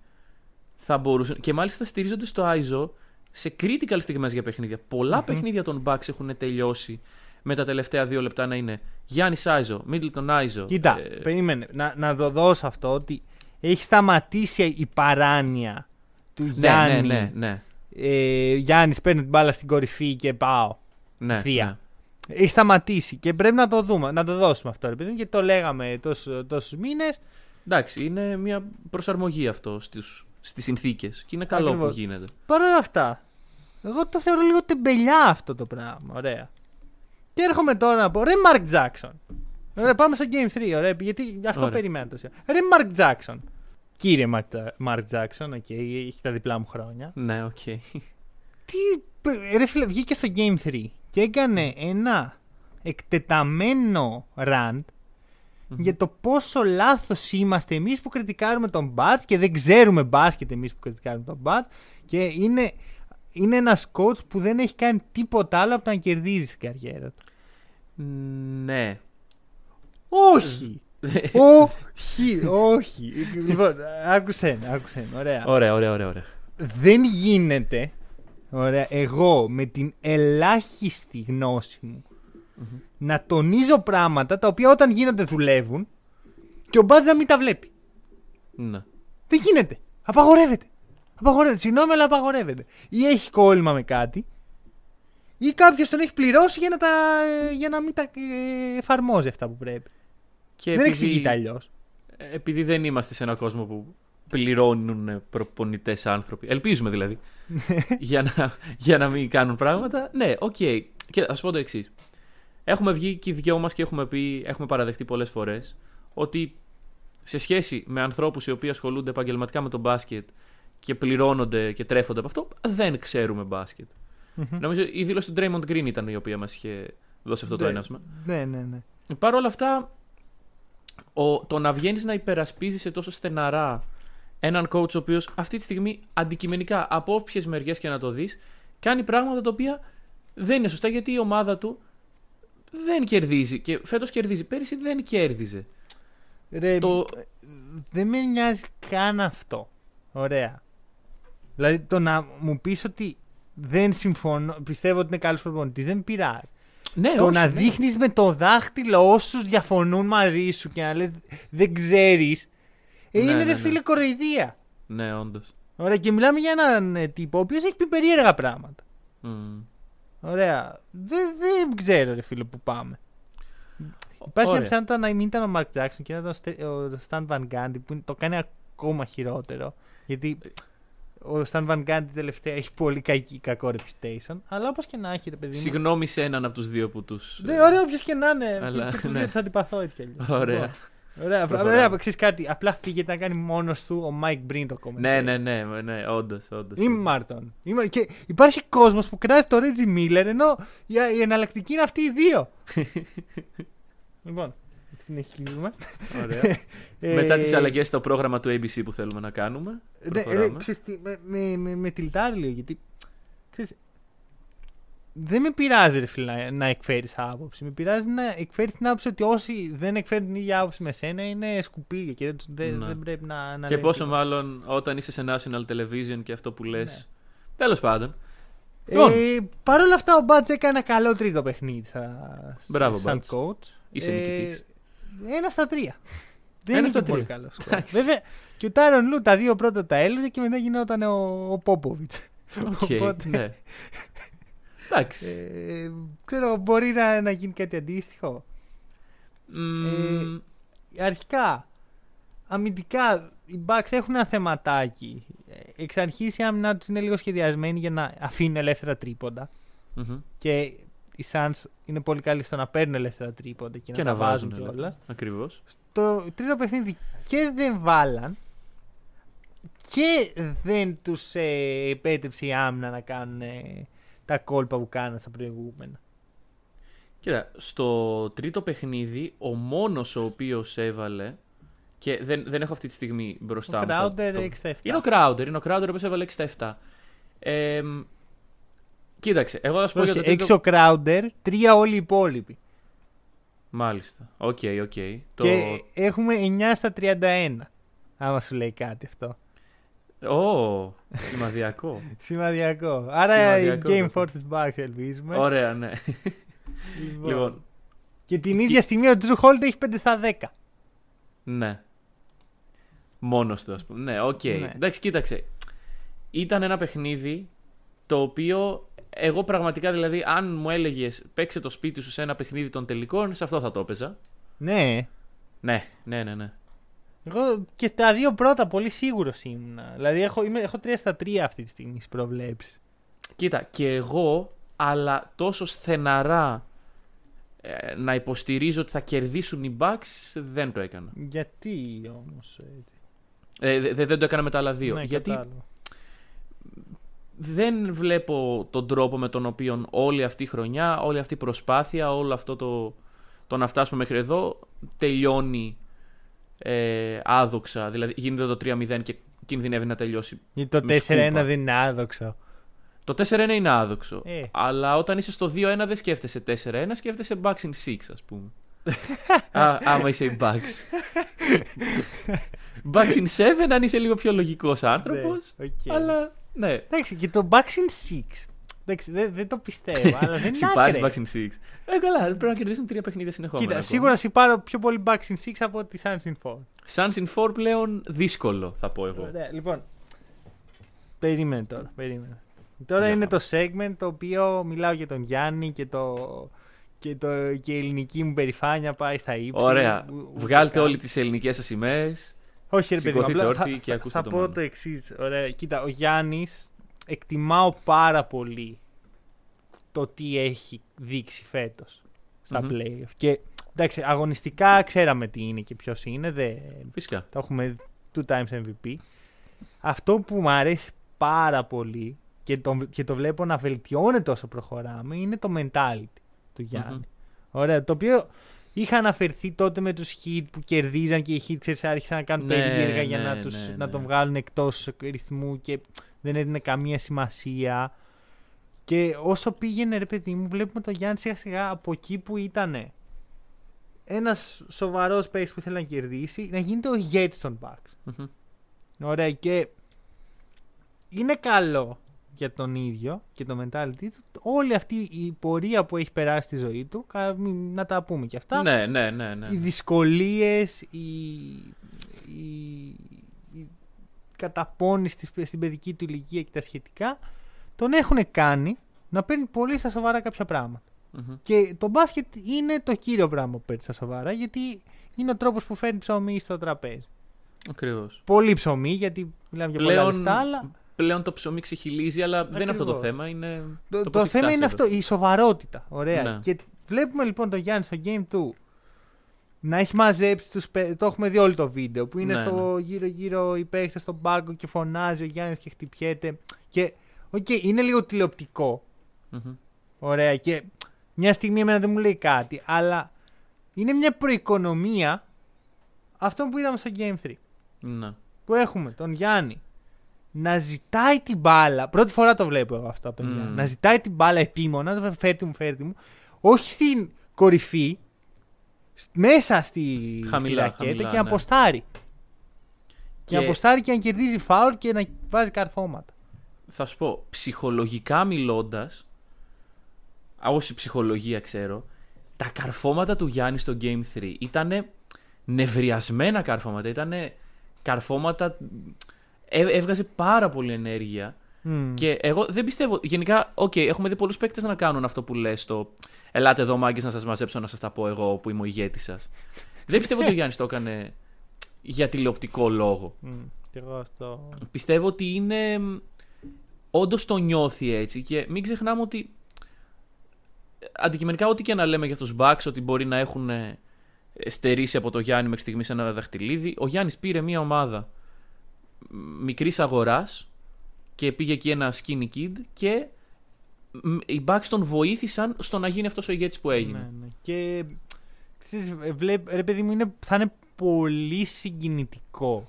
θα μπορούσαν. Και μάλιστα στηρίζονται στο ISO σε critical στιγμές για παιχνίδια. Πολλά παιχνίδια των Bucks έχουν τελειώσει με τα τελευταία δύο λεπτά να είναι Γιάννη ISO, Middleton ISO. Κοίτα, ε, περίμενε, να, να το δώσω αυτό ότι έχει σταματήσει η παράνοια του ναι, Γιάννη. ναι, ναι, ναι. Ε, Γιάννης παίρνει την μπάλα στην κορυφή και πάω. ναι, Θεία. ναι. Έχει σταματήσει και πρέπει να το δούμε, να το δώσουμε αυτό, ρε παιδί μου, γιατί το λέγαμε τόσου τόσους μήνες. Εντάξει, είναι μια προσαρμογή αυτό στους, στις συνθήκες και είναι καλό Ακριβώς. που γίνεται. Παρ' όλα αυτά, εγώ το θεωρώ λίγο τεμπελιά αυτό το πράγμα. Ωραία. Και έρχομαι τώρα να πω, ρε Μαρκ Τζάξον. Ωραία, πάμε στο Game 3, ωραία, γιατί αυτό Ωραία. περιμένω τόσο. Ρε Μαρκ Τζάξον. Κύριε Μαρκ Τζάξον, οκ, έχει τα διπλά μου χρόνια. Ναι, οκ. Τι, ρε φίλε, βγήκε στο Game 3 και έκανε ένα εκτεταμένο rant για το πόσο λάθος είμαστε εμείς που κριτικάρουμε τον Μπάτς και δεν ξέρουμε μπάσκετ εμείς που κριτικάρουμε τον Μπάτς και είναι, είναι ένας coach που δεν έχει κάνει τίποτα άλλο από το να κερδίζεις στην καριέρα του. ναι. Όχι! *laughs* όχι, όχι. λοιπόν, άκουσε ένα, άκουσε ένα, ωραία. Ωραία, ωραία, ωραία. ωραία. δεν γίνεται ωραία, εγώ με την ελάχιστη γνώση μου να τονίζω πράγματα τα οποία όταν γίνονται δουλεύουν και ο Μπάτζ να μην τα βλέπει. Ναι. Δεν γίνεται. Απαγορεύεται. Απαγορεύεται. Συγγνώμη, αλλά απαγορεύεται. Ή έχει κόλλημα με κάτι, ή κάποιος τον έχει πληρώσει για να, τα, για να μην τα ε, εφαρμόζει αυτά που πρέπει. Και Δεν επειδή- εξηγείται αλλιώς. Επειδή δεν είμαστε σε έναν κόσμο που πληρώνουν προπονητές άνθρωποι. Ελπίζουμε δηλαδή. *laughs* για, να, για να μην κάνουν πράγματα. Ναι, οκ. Και ας πω το εξής. Έχουμε βγει και οι δυο μας και έχουμε πει, έχουμε παραδεχτεί πολλές φορές ότι σε σχέση με ανθρώπους οι οποίοι ασχολούνται επαγγελματικά με τον μπάσκετ και πληρώνονται και τρέφονται από αυτό, δεν ξέρουμε μπάσκετ. Νομίζω η δήλωση του Draymond Green ήταν η οποία μας είχε δώσει αυτό το Ναι. έναυσμα. Ναι, ναι, ναι. Παρ' όλα αυτά, ο, το να βγαίνεις να υπερασπίζεσαι τόσο στεναρά έναν coach ο οποίος αυτή τη στιγμή αντικειμενικά από όποιες μεριές και να το δεις, κάνει πράγματα τα οποία δεν είναι σωστά γιατί η ομάδα του δεν κερδίζει. Και φέτος κερδίζει. Πέρυσι δεν κέρδιζε. Ρε, Το- Δεν με νοιάζει καν αυτό. Ωραία. Δηλαδή το να μου πεις ότι δεν συμφωνώ, πιστεύω ότι είναι καλός προπονητής, δεν πειράζει. Ναι, το όχι, να ναι. δείχνεις με το δάχτυλο όσους διαφωνούν μαζί σου και να λες δεν ξέρεις, ε, Ναι, είναι ναι, ρε ναι. φίλε κοροϊδία. Ναι, όντως. Ωραία, και μιλάμε για έναν ε, τύπο ο οποίος έχει πει περίεργα πράγματα. Ωραία. Δεν, δεν ξέρω ρε φίλε που πάμε. Υπάρχει μια πιθανότητα να μην ήταν ο Μαρκ Τζάξον και να ήταν ο Στε- ο Σταν Βαν Γκάντι που το κάνει ακόμα χειρότερο. Γιατί ο Σταν Βαν Γκάντι τελευταία έχει πολύ κακή, κακό reputation. Αλλά όπως και να έχει, ρε παιδί μου. Συγγνώμη σε έναν από τους δύο που τους. Ναι, ωραία, όποιος και να είναι. Αλλά, και, και τους ναι. δύο τους αντιπαθώ έτσι κι αλλιώς. Ωραία. Λοιπόν, Ωραία, Προχωράμε. ωραία, ξέρεις κάτι. Απλά φύγετε να κάνει μόνος του ο Μάικ Μπριν το κόμμα. Ναι, ναι, ναι, ναι, όντως. όντως. Είμαι Μάρτον. Είμαι... Και υπάρχει κόσμος που κράζει το Ρέτζι Μίλλερ ενώ η, η εναλλακτική είναι αυτοί οι δύο. *laughs* λοιπόν, συνεχίζουμε. Ωραία. Ε, Μετά τις αλλαγές στο πρόγραμμα του ABC που θέλουμε να κάνουμε. Ναι, προχωράμε. ρε, ξέρεις τι, με, με, με, με τιλτάρει λίγο γιατί. Ξέρεις, δεν με πειράζει ρε φίλε να, να εκφέρεις άποψη. Με πειράζει να εκφέρεις την άποψη ότι όσοι δεν εκφέρουν την ίδια άποψη με σένα είναι σκουπίδια και δεν, δεν, Ναι. δεν πρέπει να. να και λένε πόσο τίποτα. μάλλον όταν είσαι σε national television και αυτό που λες. Ναι. Τέλος πάντων. Λοιπόν. Ε, Παρ' όλα αυτά, ο Μπάτζ έκανε ένα καλό τρίτο παιχνίδι σαν, Μπράβο, σαν Μπάτζ. coach. Είσαι νικητής. Ένα στα τρία. Δεν Ένα είναι στα και πολύ τρία. καλός. Εντάξει. Βέβαια, και ο Τάρον Λου τα δύο πρώτα τα έλουζε και μετά γινόταν ο, ο Πόποβιτς. Οκ, *laughs* Οπότε- ναι. Εντάξει. Ε, ξέρω, μπορεί να, να γίνει κάτι αντίστοιχο. Μμμ, Αρχικά, αμυντικά, οι Bucks έχουν ένα θεματάκι. Ε, Εξ αρχής η άμυνα τους είναι λίγο σχεδιασμένη για να αφήνουν ελεύθερα τρίποντα. μμμ. Και οι Suns είναι πολύ καλοί στο να παίρνουν ελεύθερα τρίποντα και, Και να, να τα βάζουν βάζουν κιόλας. Ακριβώς. Το τρίτο παιχνίδι και δεν βάλαν και δεν τους ε, επέτρεψε η άμυνα να κάνουν ε, τα κόλπα που κάναν στα προηγούμενα. Κοίτα, στο τρίτο παιχνίδι, ο μόνος ο οποίος έβαλε. Και δεν, δεν έχω αυτή τη στιγμή μπροστά Ο μου. θα Crowder το- 6-7. Είναι ο Crowder, είναι ο Crowder ο οποίος έβαλε 6 7. Ε, μ, κοίταξε, εγώ θα σου πω για το τρίτο. Έξω ο Crowder, τρία όλοι οι υπόλοιποι. Μάλιστα. Οκ, οκ. Το... Και έχουμε 9 στα 31. Άμα σου λέει κάτι αυτό. Ω, σημαδιακό. *laughs* Σημαδιακό. Άρα η Σημαδιακό Game αυτό. Four is Bucks ελπίζουμε. Ωραία, ναι. Λοιπόν. λοιπόν, Και την ίδια στιγμή ο Jrue Holiday έχει 5 στα 10. ναι. Μόνος του, ας πούμε. Ναι, οκ. Ναι. Εντάξει, κοίταξε. Ήταν ένα παιχνίδι το οποίο εγώ πραγματικά δηλαδή, αν μου έλεγες παίξε το σπίτι σου σε ένα παιχνίδι των τελικών, σε αυτό θα το έπαιζα. Ναι. Ναι, ναι, ναι. ναι. Εγώ και τα δύο πρώτα πολύ σίγουρος ήμουν. Δηλαδή έχω, είμαι, έχω 3 στα 3 αυτή τη στιγμή στις προβλέψεις. Κοίτα, και εγώ, αλλά τόσο στεναρά ε, να υποστηρίζω ότι θα κερδίσουν οι Bucks, δεν το έκανα. Γιατί όμως έτσι. Ε, δε- δε- δεν το έκανα με τα άλλα δύο. Ναι, γιατί κατάλαβα. Δεν βλέπω τον τρόπο με τον οποίο όλη αυτή η χρονιά, όλη αυτή η προσπάθεια, όλο αυτό το, το να φτάσουμε μέχρι εδώ τελειώνει ε, άδοξα. Δηλαδή γίνεται το 3-0 και κινδυνεύει να τελειώσει. Γιατί το 4-1 με σκούπα. δεν είναι άδοξο. Το 4-1 είναι άδοξο. Ε. Αλλά όταν είσαι στο 2-1 δεν σκέφτεσαι 4-1, σκέφτεσαι Bucks in 6, ας πούμε. *laughs* Α, άμα είσαι οι Bucks. *laughs* Bucks in 7 αν είσαι λίγο πιο λογικός άνθρωπος. Ναι, οκ. Αλλά ναι. Εντάξει, και το Bucks in 6. Εντάξει, δεν, δεν το πιστεύω, *laughs* αλλά δεν είναι Σιπάρει άκρη. Bucks in 6. Ε, καλά, πρέπει να κερδίσουν τρία παιχνίδια συνεχόμενα. Κοίτα, ακόμα. σίγουρα σιπάρω πιο πολύ Bucks in 6 από ότι Suns in 4. Suns in 4 πλέον δύσκολο, θα πω εγώ. Ωραία, λοιπόν. Περίμενε τώρα, περίμενε. Τώρα Για είναι πάμε. το segment το οποίο μιλάω για τον Γιάννη και το, και, το, και η ελληνική μου περηφάνεια πάει στα ύψη. Ωραία. Ου- ούτε Βγάλτε καν. όλοι τις ελληνικές σας σημαίες. Όχι, ρε παιδί μου, Σηκωθείτε απλά όρθιοι θα, και θα- ακούστε θα το πω μόνο. το εξής. Ωραία, κοίτα, ο Γιάννης εκτιμάω πάρα πολύ το τι έχει δείξει φέτος στα Μμμ. playoff. Και εντάξει, αγωνιστικά ξέραμε τι είναι και ποιος είναι. Δεν, Φυσικά. το έχουμε two times MVP. Αυτό που μου αρέσει πάρα πολύ και το, και το βλέπω να βελτιώνεται όσο προχωράμε είναι το mentality του γιαννη Μμμ. Ωραία, το οποίο είχα αναφερθεί τότε με τους hit που κερδίζαν και οι hit ξέρεις, άρχισαν να κάνουν Ναι, περίεργα για ναι, να, τους, ναι, να ναι. τον βγάλουν εκτός ρυθμού και δεν έδινε καμία σημασία. Και όσο πήγαινε ρε παιδί μου, βλέπουμε το Γιάννη σιγά σιγά από εκεί που ήταν ένας σοβαρός παίκτης που ήθελε να κερδίσει, να γίνεται ο ηγέτης των Bucks. Μμμ. Ωραία, και είναι καλό για τον ίδιο και το mentality του. Όλη αυτή η πορεία που έχει περάσει στη ζωή του, κα- μη- να τα πούμε και αυτά. Ναι, ναι, ναι. ναι. Οι δυσκολίες, η, η, η καταπώνηση της- στην παιδική του ηλικία και τα σχετικά, τον έχουν κάνει να παίρνει πολύ στα σοβαρά κάποια πράγματα. Μμμ. Και το μπάσκετ είναι το κύριο πράγμα που παίρνει στα σοβαρά, γιατί είναι ο τρόπος που φέρνει ψωμί στο τραπέζι. Ακριβώς. Πολύ ψωμί, γιατί μιλάμε για πολλά Πλέον, λεφτά, αλλά πλέον το ψωμί ξεχυλίζει, αλλά δεν είναι αυτό το Ακριβώς. θέμα. Είναι το, το, το, πώς θέμα έχει είναι φτάσει αυτό, η σοβαρότητα. Ωραία. Ναι. Και βλέπουμε λοιπόν τον Γιάννη στο Game 2 να έχει μαζέψει τους παί- Το έχουμε δει όλο το βίντεο που είναι Ναι, στο γύρω-γύρω οι παίχτες στον πάγκο και φωνάζει ο Γιάννης και χτυπιέται. Και οκ, είναι λίγο τηλεοπτικό. εδώ. Μμμ. Ωραία. Και μια στιγμή εμένα δεν μου λέει κάτι, αλλά είναι μια προοικονομία αυτό που είδαμε στο Game 3. Ναι. Που έχουμε τον Γιάννη να ζητάει την μπάλα. Πρώτη φορά το βλέπω εγώ αυτό από τον Mm. Γιάννη. Να ζητάει την μπάλα επίμονα, να φέρτε μου, φέρτε μου. Όχι στην κορυφή, σ- μέσα στη, στη Χαμηλά, ρακέτα χαμηλά, και να ναι. αποστάρει. Και... Και- να αποστάρει και να κερδίζει φάουλ και να βάζει καρφώματα. θα σου πω, ψυχολογικά μιλώντας, όση ψυχολογία ξέρω, τα καρφώματα του Γιάννη στο Game 3 ήταν νευριασμένα καρφώματα. Ήταν καρφώματα. Έ- έβγαζε πάρα πολύ ενέργεια. Μμ. Και εγώ δεν πιστεύω. Γενικά, οκ, έχουμε δει πολλούς παίκτες να κάνουν αυτό που λες το. Ελάτε εδώ, μάγκες, να σας μαζέψω να σας τα πω εγώ που είμαι ο ηγέτης σας. δεν πιστεύω ότι ο Γιάννης το έκανε για τηλεοπτικό λόγο. Μμ. Και εγώ αυτό. Πιστεύω ότι είναι. Όντως το νιώθει έτσι και μην ξεχνάμε ότι. Αντικειμενικά, ό,τι και να λέμε για τους Bucks, ότι μπορεί να έχουν ε, στερήσει από το Γιάννη μέχρι στιγμής ένα δαχτυλίδι. Ο Γιάννης πήρε μια ομάδα μικρής αγοράς και πήγε εκεί ένα skinny kid και μ, οι Bucks τον βοήθησαν στο να γίνει αυτός ο ηγέτης που έγινε. Ναι, ναι. Και ξέρεις, ε, βλέπ, ρε παιδί μου, είναι, θα είναι πολύ συγκινητικό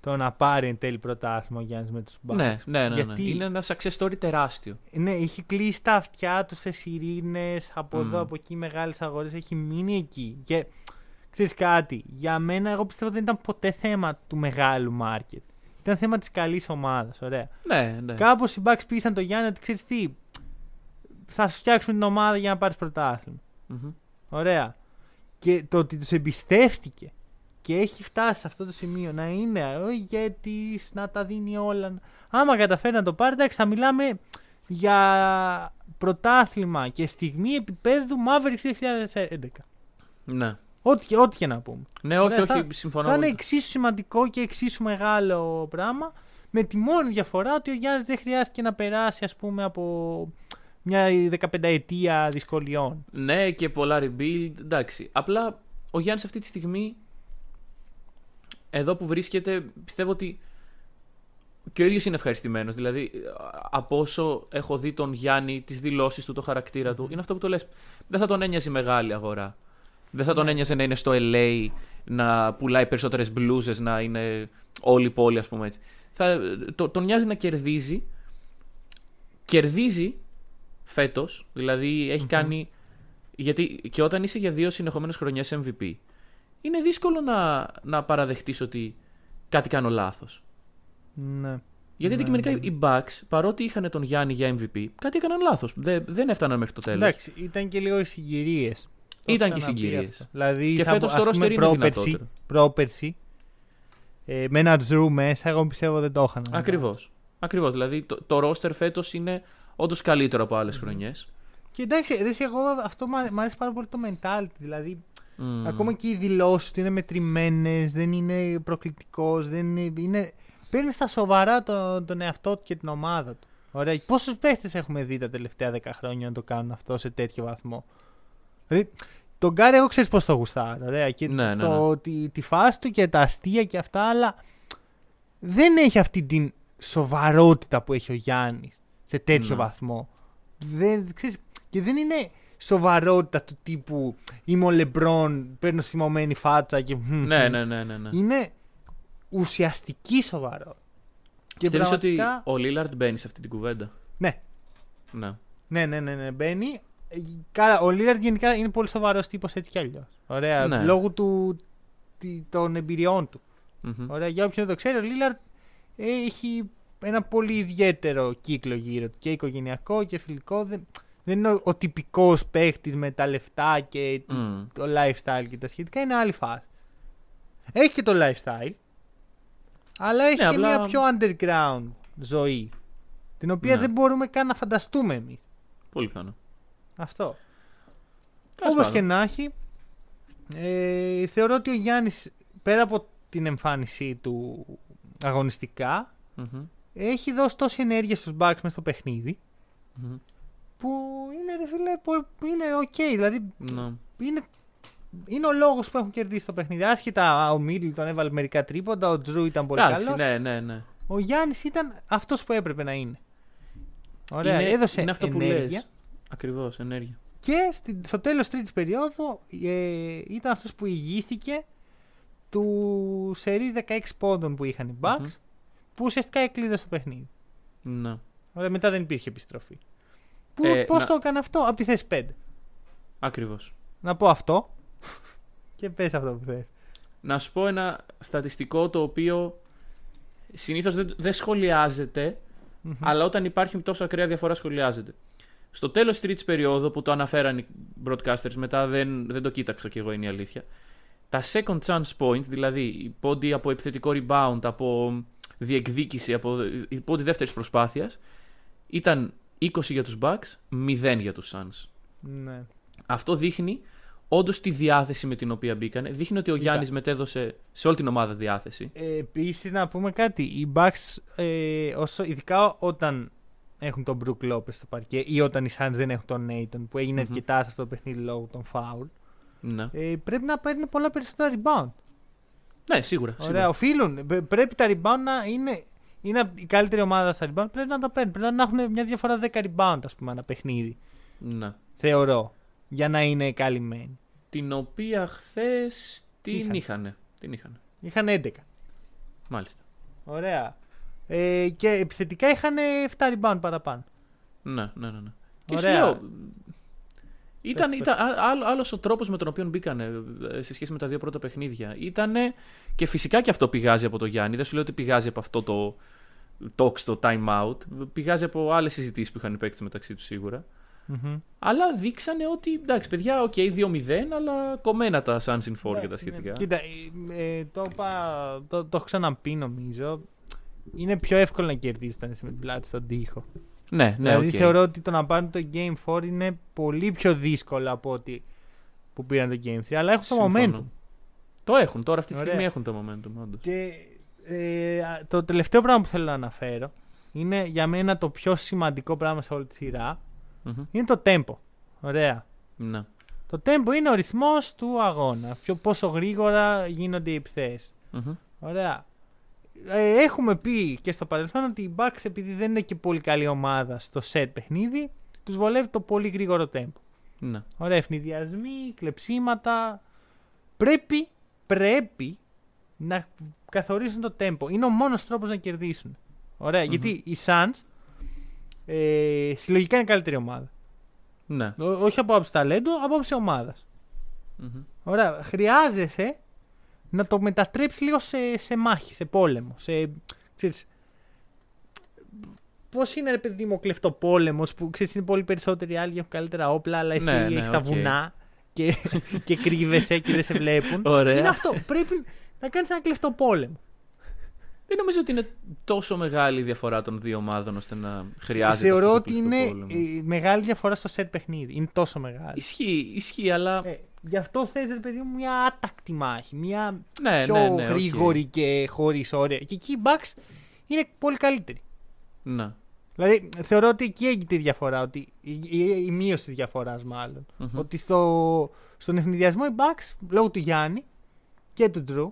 το να πάρει εν τέλει πρωτάθλημα ο Γιάννης με τους Bucks. Ναι, ναι, ναι, ναι. Γιατί- Είναι ένα success story τεράστιο. Ναι, έχει κλείσει τα αυτιά του σε σιρήνες από εδώ, Μμμ. από εκεί, μεγάλες αγορές. Έχει μείνει εκεί. Και ξέρεις κάτι, για μένα, εγώ πιστεύω δεν ήταν ποτέ θέμα του μεγάλου market. Ήταν θέμα της καλής ομάδας. Ωραία. Ναι, ναι. Κάπως οι Bucks πείσαν το Γιάννη ότι ξέρεις τι, θα σου φτιάξουμε την ομάδα για να πάρεις πρωτάθλημα. Μμμ. Ωραία. Και το ότι τους εμπιστεύτηκε και έχει φτάσει σε αυτό το σημείο να είναι ο ηγέτη, να τα δίνει όλα. Άμα καταφέρει να το πάρει, εντάξει, θα μιλάμε για πρωτάθλημα και στιγμή επίπεδου Mavericks 2011. Ναι. Ό,τι, και- ό,τι και να πούμε. Ναι, όχι, Ωραία, όχι, συμφωνώ. Θα είναι απόλυτα. εξίσου σημαντικό και εξίσου μεγάλο πράγμα. Με τη μόνη διαφορά ότι ο Γιάννης δεν χρειάστηκε να περάσει, ας πούμε, από μια 15 ετία δυσκολιών. Ναι, και πολλά rebuild. Εντάξει. Απλά ο Γιάννης αυτή τη στιγμή, εδώ που βρίσκεται, πιστεύω ότι και ο ίδιος είναι ευχαριστημένος. Δηλαδή, από όσο έχω δει τον Γιάννη, τις δηλώσεις του, το χαρακτήρα του, είναι αυτό που το λες. Δεν θα τον ένοιαζε η μεγάλη αγορά. Δεν θα τον Ναι. ένοιαζε να είναι στο LA, να πουλάει περισσότερες μπλούζες, να είναι όλη η πόλη, ας πούμε έτσι. Θα, το, τον νοιάζει να κερδίζει. Κερδίζει φέτος, δηλαδή έχει κάνει. Γιατί και όταν είσαι για δύο συνεχόμενες χρονιές MVP, είναι δύσκολο να, να παραδεχτείς ότι κάτι κάνω λάθος. Ναι. Γιατί Ναι, αντικειμενικά ναι. οι Bucks, παρότι είχαν τον Γιάννη για MVP, κάτι έκαναν λάθος. Δεν, δεν έφταναν μέχρι το τέλος. Εντάξει, ήταν και λίγο οι συγκυρίες. Ήταν και οι συγκυρίες. Δηλαδή, Και θα, φέτος ας το πούμε, roster είναι πρόπερση, δυνατότερο. πρόπερση ε, με ένα Drew μέσα, εγώ πιστεύω δεν το είχαν. Ακριβώς. Ακριβώς. Δηλαδή το, το roster φέτος είναι όντως καλύτερο από άλλες χρονιές. Και εντάξει, ρε, εσύ, εγώ αυτό μου μ' αρέσει πάρα πολύ το mentality. Δηλαδή, ακόμα και οι δηλώσεις του είναι μετρημένες, δεν είναι προκλητικός, δεν είναι. είναι παίρνει στα σοβαρά τον, τον εαυτό του και την ομάδα του. Ωραία. Πόσους παίχτες έχουμε δει τα τελευταία 10 χρόνια να το κάνουν αυτό σε τέτοιο βαθμό; Δηλαδή, τον Γκάρι, εγώ ξέρεις πώς το γουστάρω. Ωραία. Και Ναι, ναι, το, Τη, τη φάση του και τα αστεία και αυτά, αλλά δεν έχει αυτή την σοβαρότητα που έχει ο Γιάννης σε τέτοιο Ναι. βαθμό. Δεν, ξέρεις, και δεν είναι σοβαρότητα του τύπου είμαι ο Λεμπρόν, παίρνω θυμωμένη φάτσα και. Ναι, ναι, ναι, ναι. ναι. Είναι ουσιαστική σοβαρότητα. Και Πιστεύεις ότι πραγματικά- ο Λίλαρντ μπαίνει σε αυτή την κουβέντα; Ναι, Ναι. ναι, ναι, ναι, ναι, μπαίνει. Ε, Καλά, ο Λίλαρντ γενικά είναι πολύ σοβαρός τύπος έτσι κι αλλιώς. Ωραία. Ναι. Λόγω του, τι- των εμπειριών του. Μμμ. Ωραία, για όποιον δεν το ξέρει, ο Λίλαρντ έχει ένα πολύ ιδιαίτερο κύκλο γύρω του. Και οικογενειακό και φιλικό. Δεν, δεν είναι ο, ο τυπικός παίχτης με τα λεφτά και τη- Μμ. το lifestyle και τα σχετικά. Είναι άλλη φάση. Έχει και το lifestyle. Αλλά έχει Ναι, και απλά- μια πιο underground ζωή. Την οποία Ναι. δεν μπορούμε καν να φανταστούμε εμείς. Πολύ πιθανό. Αυτό. Τέλος Όπως πάντων. και να έχει, ε, θεωρώ ότι ο Γιάννης πέρα από την εμφάνισή του αγωνιστικά Μμμ. έχει δώσει τόση ενέργεια στους Bucks μες στο παιχνίδι Μμμ. που είναι ρε φίλε, πο- είναι οκ. Δηλαδή Ναι. είναι, είναι ο λόγος που έχουν κερδίσει το παιχνίδι. Άσχετα ο Μίτλ τον έβαλε μερικά τρίποντα, ο Τζρου ήταν πολύ Εντάξει, καλός. ναι, ναι, ναι. Ο Γιάννης ήταν αυτός που έπρεπε να είναι. Ωραία, είναι, έδωσε είναι αυτό που ενέργεια. λες. Ακριβώς, ενέργεια. Και στη, στο τέλος τρίτης περίοδου ε, ήταν αυτός που ηγήθηκε του σερί 16 πόντων που είχαν οι Bucks Μμμ. που ουσιαστικά έκλειδε στο παιχνίδι. Ναι. Ωραία, μετά δεν υπήρχε επιστροφή. Πού, Ε, πώς να- το έκανε αυτό, από τη θέση 5. Ακριβώς. Να πω αυτό *laughs* και πες αυτό που θες. Να σου πω ένα στατιστικό το οποίο συνήθως δεν, δεν σχολιάζεται, αλλά όταν υπάρχει τόσο ακραία διαφορά σχολιάζεται. Στο τέλος της τρίτης περίοδου που το αναφέραν οι broadcasters, μετά δεν, δεν το κοίταξα κι εγώ, είναι η αλήθεια. Τα second chance points, δηλαδή οι πόντι από επιθετικό rebound, από διεκδίκηση, από οι πόντι δεύτερης προσπάθειας, ήταν 20 για τους Bucks, 0 για τους Suns. Ναι. Αυτό δείχνει όντως τη διάθεση με την οποία μπήκανε. Δείχνει ότι ο Κοίτα. Γιάννης μετέδωσε σε όλη την ομάδα διάθεση. Ε, Επίσης, να πούμε κάτι. Οι Bucks, ε, όσο, ειδικά όταν έχουν τον Brook Lopez στο παρκέ ή όταν οι Suns δεν έχουν τον Nathan που έγινε Μμμ. αρκετά σε αυτό το παιχνίδι λόγω των foul, Ναι, ε, πρέπει να παίρνουν πολλά περισσότερα rebound. ναι σίγουρα. Ωραία, σίγουρα. οφείλουν. Πε- Πρέπει τα rebound να είναι. Είναι η καλύτερη ομάδα στα rebound. Πρέπει να τα παίρνουν. Πρέπει να έχουν μια διαφορά 10 rebound, ας πούμε, ένα παιχνίδι. Ναι. Θεωρώ. Για να είναι καλυμμένοι. Την οποία χθες την Είχαν. είχανε. Την είχανε. Είχαν 11. Μάλιστα. Ωραία. Ε, και επιθετικά είχαν 7 rebound παραπάνω. Ναι, ναι, ναι. ναι. Και σου Ωραία. λέω. Ήταν, Πες, ήταν α- άλλο, άλλος ο τρόπος με τον οποίο μπήκανε ε, σε σχέση με τα δύο πρώτα παιχνίδια. Ήτανε, και φυσικά και αυτό πηγάζει από το Γιάννη. Δεν σου λέω ότι πηγάζει από αυτό το talk στο time out. Πηγάζει από άλλες συζητήσεις που είχαν οι παίκτες μεταξύ τους σίγουρα. Μμμ. Αλλά δείξανε ότι εντάξει, παιδιά, οκ, 2-0, αλλά κομμένα τα Suns in 4 και τα σχετικά. Ναι. Κοίτα, ε, ε, το, είπα, το, το έχω ξαναπεί νομίζω. Είναι πιο εύκολο να κερδίσεις όταν είσαι με την πλάτη στον τοίχο. Ναι, ναι, δηλαδή οκ. θεωρώ ότι το να πάρουν το Game 4 είναι πολύ πιο δύσκολο από ότι που πήραν το Game 3. Αλλά έχουν το Συμφωνώ. momentum. Το έχουν, τώρα αυτή τη Ωραία. στιγμή έχουν το momentum, όντως. Και ε, α, το τελευταίο πράγμα που θέλω να αναφέρω είναι για μένα το πιο σημαντικό πράγμα σε όλη τη σειρά. Μμμ. Είναι το tempo. Ωραία. Ναι. Το tempo είναι ο ρυθμός του αγώνα. Πιο πόσο γρήγορα γίνονται οι επιθέσεις. Μμμ. Ωραία. Ε, έχουμε πει και στο παρελθόν ότι οι Bucks επειδή δεν είναι και πολύ καλή ομάδα στο set παιχνίδι, τους βολεύει το πολύ γρήγορο tempo. Ναι. Ωραία, ευνηδιασμοί, κλεψίματα. Πρέπει, πρέπει να καθορίσουν το tempo. Είναι ο μόνος τρόπος να κερδίσουν. Ωραία, γιατί οι Suns ε, συλλογικά είναι καλύτερη ομάδα. Ναι. Ό- όχι από άποψη ταλέντου, από άποψη ομάδας. Μμμ. Ωραία, χρειάζεσαι να το μετατρέψει λίγο σε, σε μάχη, σε πόλεμο. Σε, ξέρεις, πώς είναι ρε παιδί μου ο κλεφτοπόλεμος που ξέρεις είναι πολύ περισσότεροι άλλοι και έχουν καλύτερα όπλα αλλά εσύ Ναι, ναι, έχεις τα οκ. βουνά και, *laughs* και κρύβεσαι και δεν σε βλέπουν. Ωραία. Είναι αυτό. Πρέπει να κάνεις ένα κλεφτοπόλεμο. Δεν νομίζω ότι είναι τόσο μεγάλη η διαφορά των δύο ομάδων ώστε να χρειάζεται. Θεωρώ αυτό το ότι είναι πόλεμο. ε, μεγάλη διαφορά στο set παιχνίδι. Είναι τόσο μεγάλη. Ισχύει, ισχύει, αλλά. Ε, γι' αυτό θες ρε παιδί μου μια άτακτη μάχη. Μια ναι, πιο ναι, ναι. οκ. γρήγορη και χωρίς όρια. Και εκεί οι Bucks είναι πολύ καλύτεροι. Ναι. Δηλαδή θεωρώ ότι εκεί έγινε η διαφορά. Ότι η, η, η μείωση της διαφοράς, μάλλον. Μμμ. Ότι στο, στον ευνηδιασμό οι Bucks λόγω του Γιάννη και του Drew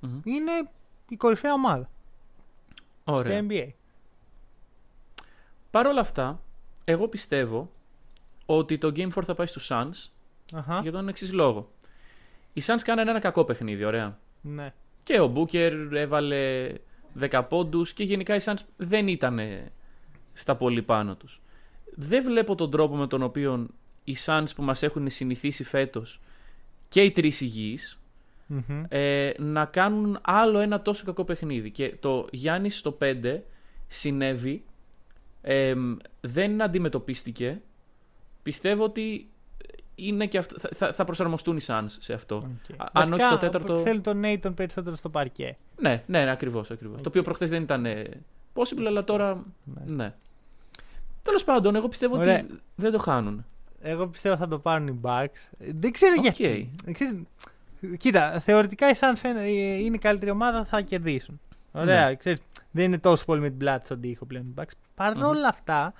Μμμ. είναι η κορυφαία ομάδα Ωραία. στο NBA. Παρ' όλα αυτά, εγώ πιστεύω ότι το Game 4 θα πάει στους Suns Αχα. για τον εξής λόγο. Οι Suns κάνανε ένα κακό παιχνίδι, ωραία. Ναι. Και ο Booker έβαλε 10 πόντους και γενικά οι Suns δεν ήταν στα πολύ πάνω τους. Δεν βλέπω τον τρόπο με τον οποίο οι Suns που μας έχουν συνηθίσει φέτος και οι τρεις υγιείς Μμμ. ε, να κάνουν άλλο ένα τόσο κακό παιχνίδι. Και το Γιάννης στο 5 συνέβη, ε, δεν αντιμετωπίστηκε. Πιστεύω ότι είναι και αυτό, θα, θα, θα προσαρμοστούν οι Suns σε αυτό. Οκ. Α- Αν όχι Βασικά, στο τέταρτο. Θέλει τον Nathan περισσότερο στο παρκέ. Ναι, ναι, ναι ακριβώς. Ακριβώς. Το οποίο προχθές δεν ήταν ε, possible, αλλά τώρα. Ναι. Ναι. Τέλος πάντων, εγώ πιστεύω Ωραία. ότι δεν το χάνουν. Εγώ πιστεύω θα το πάρουν οι Bucks. Δεν ξέρω Οκ. γιατί. Ξέρεις, κοίτα, θεωρητικά οι Suns είναι- είναι η καλύτερη ομάδα, θα κερδίσουν. Ωραία, Ναι. ξέρεις, δεν είναι τόσο πολύ με την πλάτη στον τοίχο πλέον οι Bucks. Παρ' Μμμ. όλα αυτά,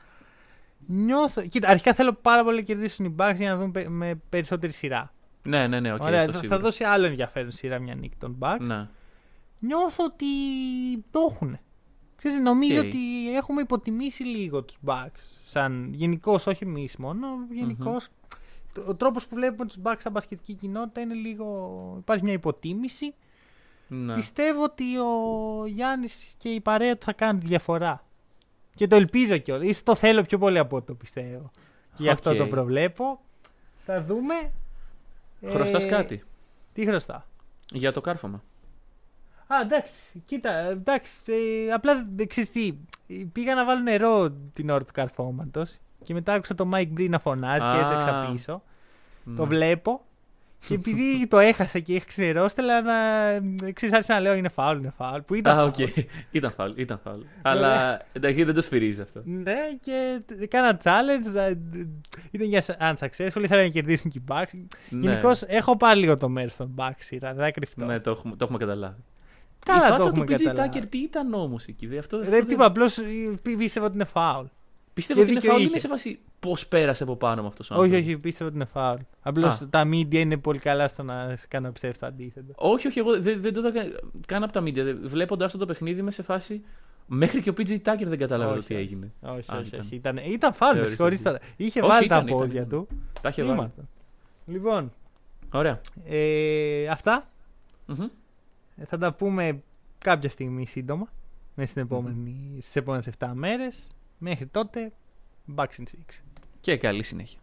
νιώθω... Κοίτα, αρχικά θέλω πάρα πολύ να κερδίσουν οι Bucks για να δούμε πε- με περισσότερη σειρά. Ναι, ναι, ναι, οκ. Ωραία, αυτό θα, θα σίγουρα. δώσει άλλο ενδιαφέρον σειρά μια νίκη των Bucks. Ναι. Νιώθω ότι το έχουν. Ξέρεις, νομίζω Οκ. ότι έχουμε υποτιμήσει λίγο τους Bucks. Σαν γενικώς, όχι εμείς μόνο. γενικώς. Ο τρόπος που βλέπουμε τους Bucks σαν μπασκετική κοινότητα είναι λίγο. Υπάρχει μια υποτίμηση. Ναι. πιστεύω ότι ο Γιάννης και η παρέα του θα κάνουν τη διαφορά. Και το ελπίζω κιόλας. Ίσως το θέλω πιο πολύ από το πιστεύω. Και γι' αυτό Οκ. το προβλέπω. Θα δούμε. Χρωστάς Ε, κάτι; Τι χρωστά; για το κάρφωμα. Α, εντάξει, κοίτα, εντάξει, ε, απλά δεν ξέρεις τι, πήγα να βάλω νερό την ώρα του καρφώματος και μετά άκουσα το Mike Breen να φωνάζει και Α. έτρεξα πίσω. Το Ναι. βλέπω και επειδή *laughs* το έχασα και είχα ξενερώσει, ήθελα να, ξέρεις, άρχισα να λέω είναι φάουλ, είναι φάουλ, που ήταν Α, φάουλ. οκ. ήταν φάουλ, ήταν φάουλ. Αλλά εντάξει, δεν το σφυρίζει αυτό. Ναι, και κάνα challenge, ε, ήταν για unsuccessful, ήθελα να κερδίσουν και οι Bucks. Ναι. Γενικώς έχω πάρει λίγο το μέρος των Bucks σειρά, δεν θα κρυφτώ. Ναι, το έχουμε, το έχουμε καταλάβει. Καλά η το φάτσα έχουμε του PJ καταλάβει. Tucker τι ήταν όμως εκεί. δε, Αυτό, αυτό Ρε, δεν- τίποτα, απλώς ε, πίστευα ότι είναι φάουλ. Πιστεύω και ότι είναι δίκιο φάουλ. είχε. Είναι σε φάση πώς πέρασε από πάνω με αυτός ο Όχι, άνθρωπος. όχι, πίστευα ότι είναι φάουλ. Απλώς Α. τα media είναι πολύ καλά στο να σε κάνω να πιστεύει το αντίθετο. Όχι, όχι, εγώ δεν, δεν το είδα καν από τα media. Βλέποντα το παιχνίδι είμαι σε φάση. Μέχρι και ο PJ Tucker δεν κατάλαβε Όχι, το τι όχι. έγινε. Όχι, Α, όχι, ήταν. όχι. Ήταν, ήταν φάουλ, με Θεωρείς συγχωρείς ότι- τώρα. Είχε Όχι, βάλει ήταν, τα πόδια ήταν. του. Τα είχε βάλει. Ήμαρτον. Λοιπόν, Ωραία. ε, αυτά Μμμ. ε, θα τα πούμε κάποια στιγμή σύντομα. Μέσα στην επόμενη, στις επόμενες 7 μέρες. Μέχρι τότε, Bucks in 6. Και καλή συνέχεια.